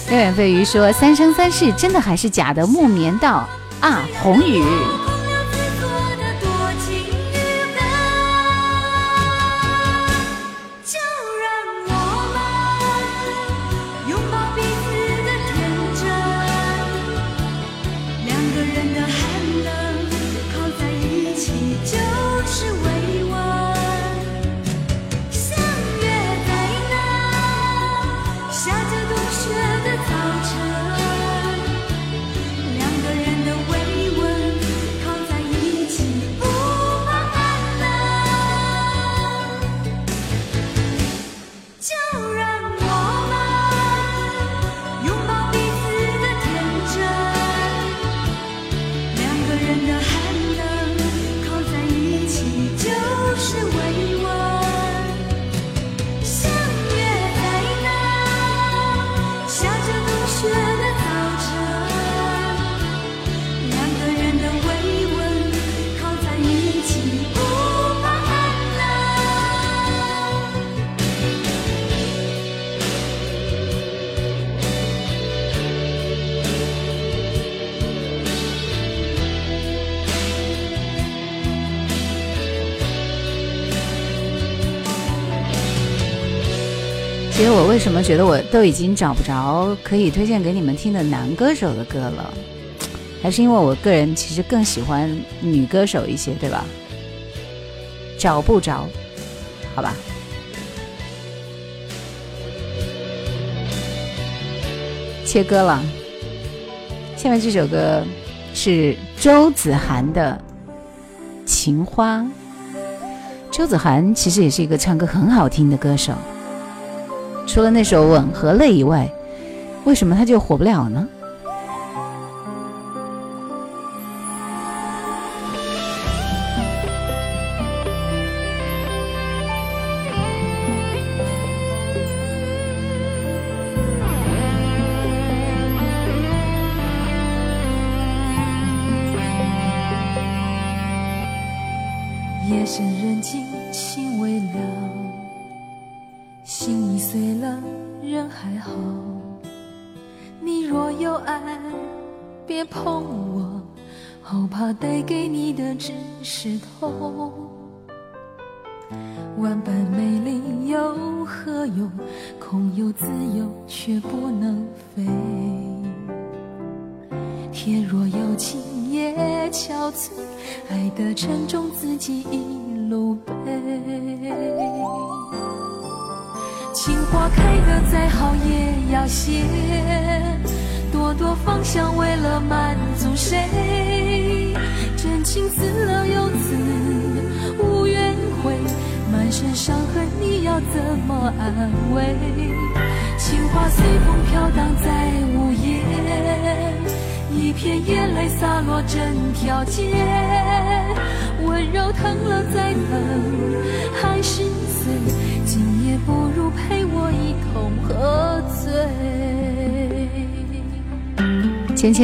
[SPEAKER 2] 六眼飞鱼说三生三世真的还是假的？木棉道啊，红雨。么觉得我都已经找不着可以推荐给你们听的男歌手的歌了？还是因为我个人其实更喜欢女歌手一些，对吧？找不着，好吧。切歌了。下面这首歌是周子涵的《情花》。周子涵其实也是一个唱歌很好听的歌手。除了那首《吻和泪》以外，为什么他就火不了呢？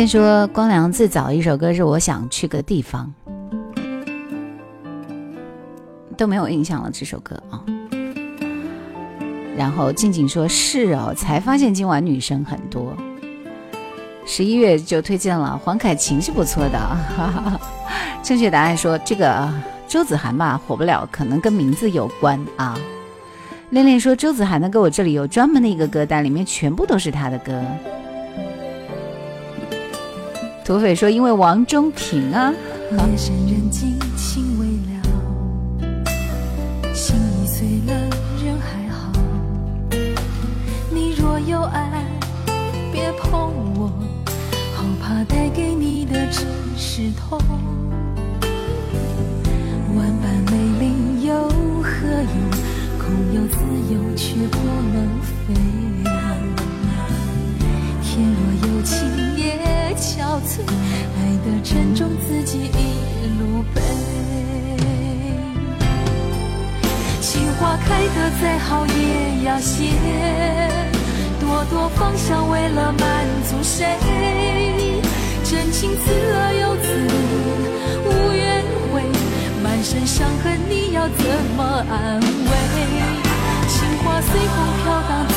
[SPEAKER 2] 说，光良最早一首歌是《我想去个地方》，都没有印象了这首歌啊。然后静静说：“是哦，才发现今晚女生很多。”十一月就推荐了黄凯芹是不错的，正确答案说这个周子涵吧火不了，可能跟名字有关啊。恋恋说周子涵的歌我这里有专门的一个歌单，里面全部都是他的歌。土匪说因为王中平啊。
[SPEAKER 1] 夜深人静，情未了，心已碎了，人还好。你若有爱，别碰我，好怕带给你的只是痛。万般美丽有何用？空有自由却不能飞。
[SPEAKER 2] 天若有情也憔悴，爱的沉重自己一路背。情花开得再好也要谢，朵朵芳香为了满足谁？真情刺了又刺，无怨悔，满身伤痕你要怎么安慰？情花随风飘荡在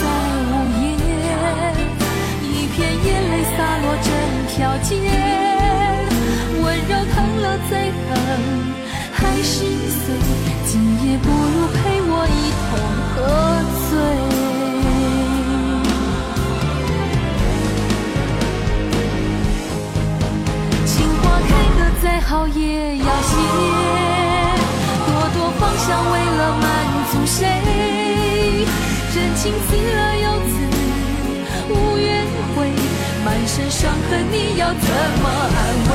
[SPEAKER 2] 洒落整条街，温柔疼了再疼，还是碎，今夜不如陪我一同喝醉。情花开得再好也要谢，朵朵芳香为了满足谁？真情刺了又刺，无怨，身伤痕你要怎么安慰？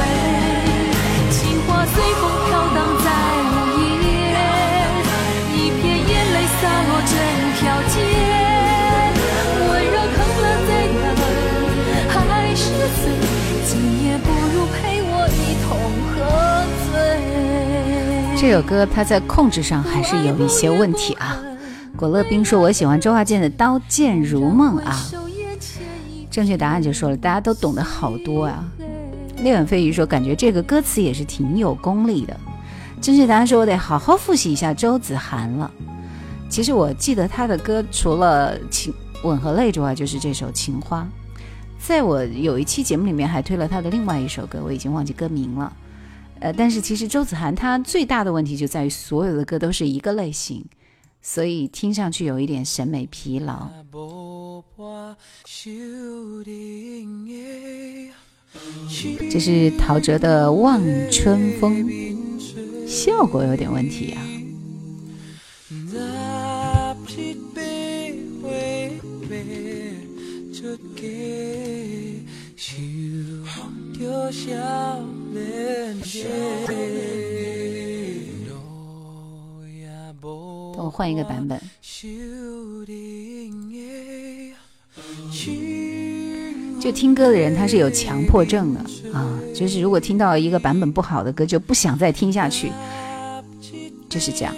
[SPEAKER 2] 情花随风飘荡在午夜，一片眼泪洒落整条街。温柔疼了再疼，还是碎。今夜不如陪我一同喝醉。
[SPEAKER 4] 这首歌它在控制上还是有一些问题啊。果乐冰说：“我喜欢周华健的《刀剑如梦》啊。”正确答案就说了，大家都懂得好多啊。烈远飞鱼说：“感觉这个歌词也是挺有功力的。”正确答案说：“我得好好复习一下周子涵了。”其实我记得他的歌除了《情吻和泪》之外，就是这首《情花》。在我有一期节目里面还推了他的另外一首歌，我已经忘记歌名了。呃，但是其实周子涵他最大的问题就在于所有的歌都是一个类型，所以听上去有一点审美疲劳。这是陶喆的《望春风》，效果有点问题啊。等我换一个版本。就听歌的人他是有强迫症的啊，就是如果听到一个版本不好的歌，就不想再听下去，就是这样。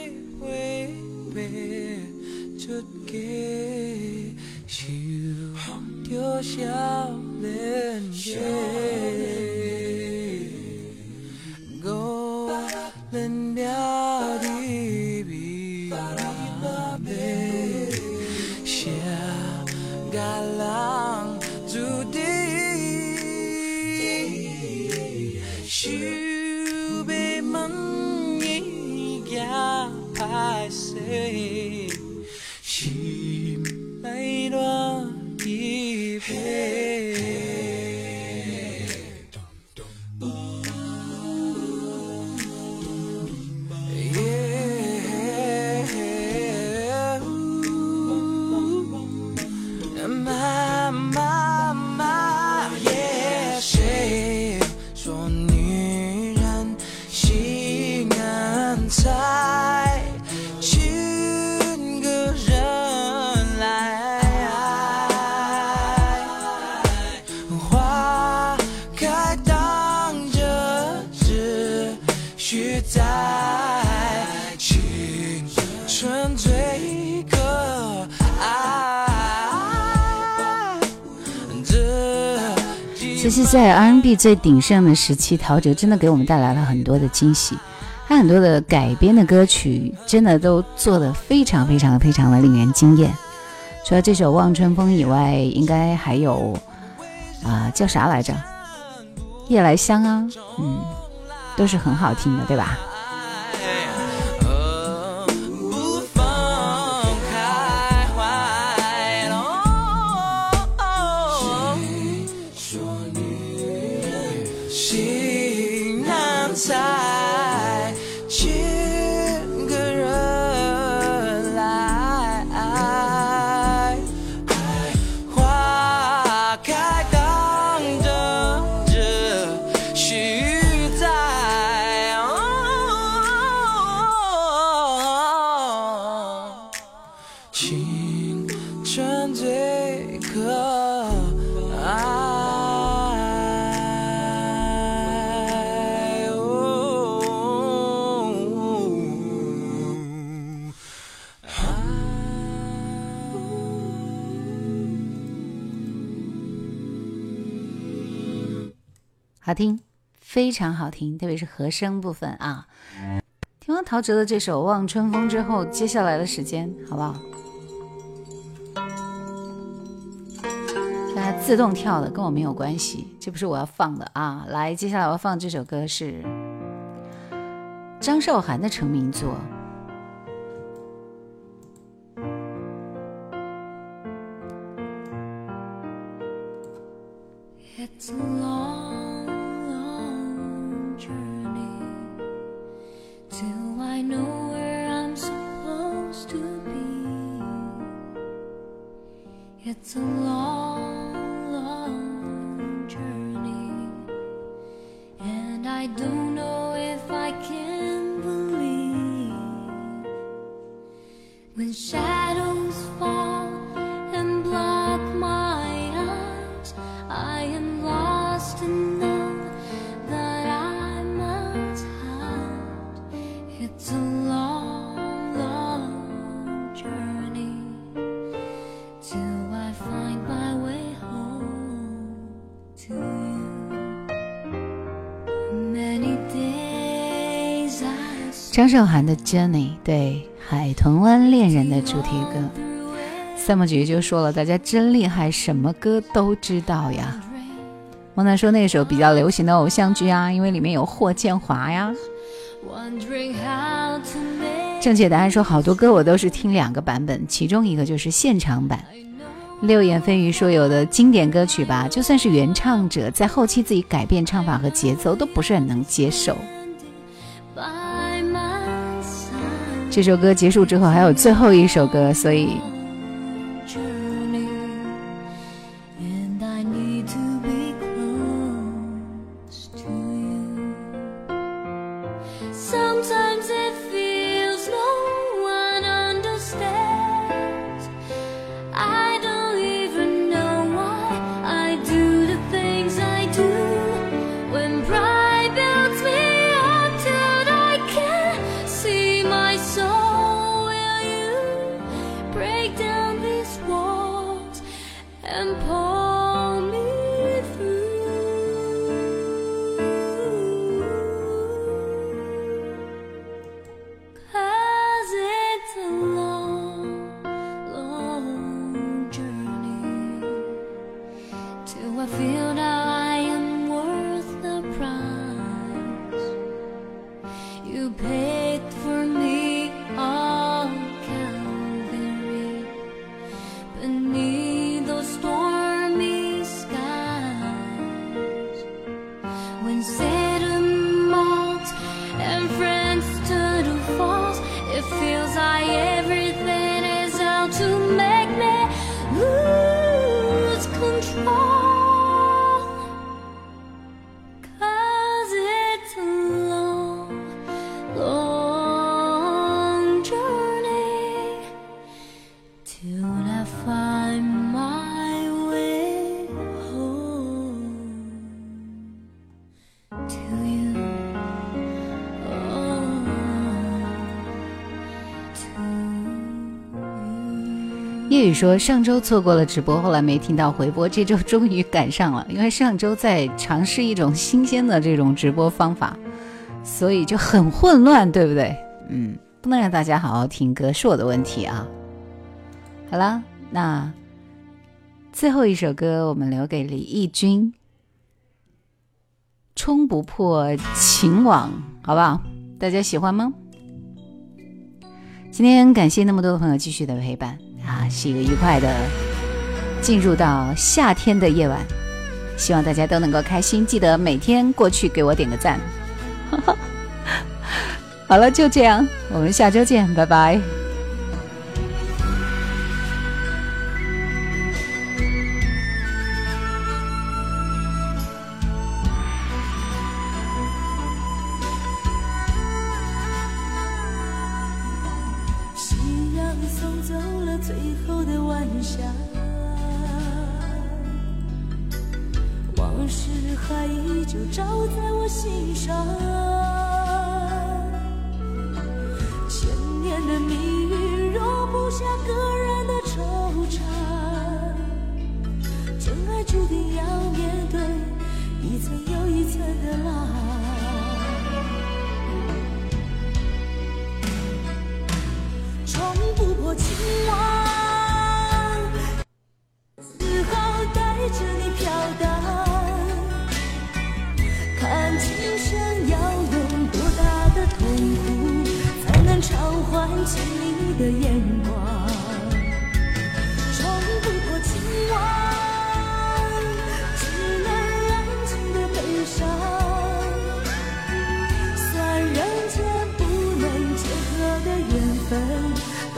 [SPEAKER 1] 在
[SPEAKER 4] R&B 最鼎盛的时期，陶喆真的给我们带来了很多的惊喜。他很多的改编的歌曲，真的都做得非常非常非常的令人惊艳。除了这首《望春风》以外，应该还有啊、叫啥来着？《夜来香》啊，嗯，都是很好听的，对吧？
[SPEAKER 2] 好听，非常好听，特别是和声部分啊。听完陶喆的这首《望春风》之后，接下来的时间好不好？它自动跳的，跟我没有关系，这不是我要放的啊。来，接下来我要放这首歌是张韶涵的成名作。韶涵的《Journey》对《海豚湾恋人》的主题歌。
[SPEAKER 1] 三
[SPEAKER 2] 木姐姐就说了：“大家真厉害，什么歌都知道呀。”王楠说那首比较流行的偶像剧啊，因为里面有霍建华呀。正确答案说好多歌我都是听两个版本，其中一个就是现场版。六眼飞鱼说有的经典歌曲吧，就算是原唱者在后期自己改变唱法和节奏，都不是很能接受。这首歌结束之后还有最后一首歌，所以说上周错过了直播，后来没听到回播，这周终于赶上了。因为上周在尝试一种新鲜的这种直播方法，所以就很混乱，对不对？嗯，不能让大家好好听歌，是我的问题啊。好啦，那最后一首歌我们留给李翊君，《冲不破情网》，好不好？大家喜欢吗？今天感谢那么多的朋友继续的陪伴啊，是一个愉快的进入到夏天的夜晚，希望大家都能够开心，记得每天过去给我点个赞。好了，就这样，我们下周见，拜拜。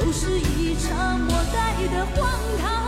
[SPEAKER 2] 都是一场莫大的荒唐。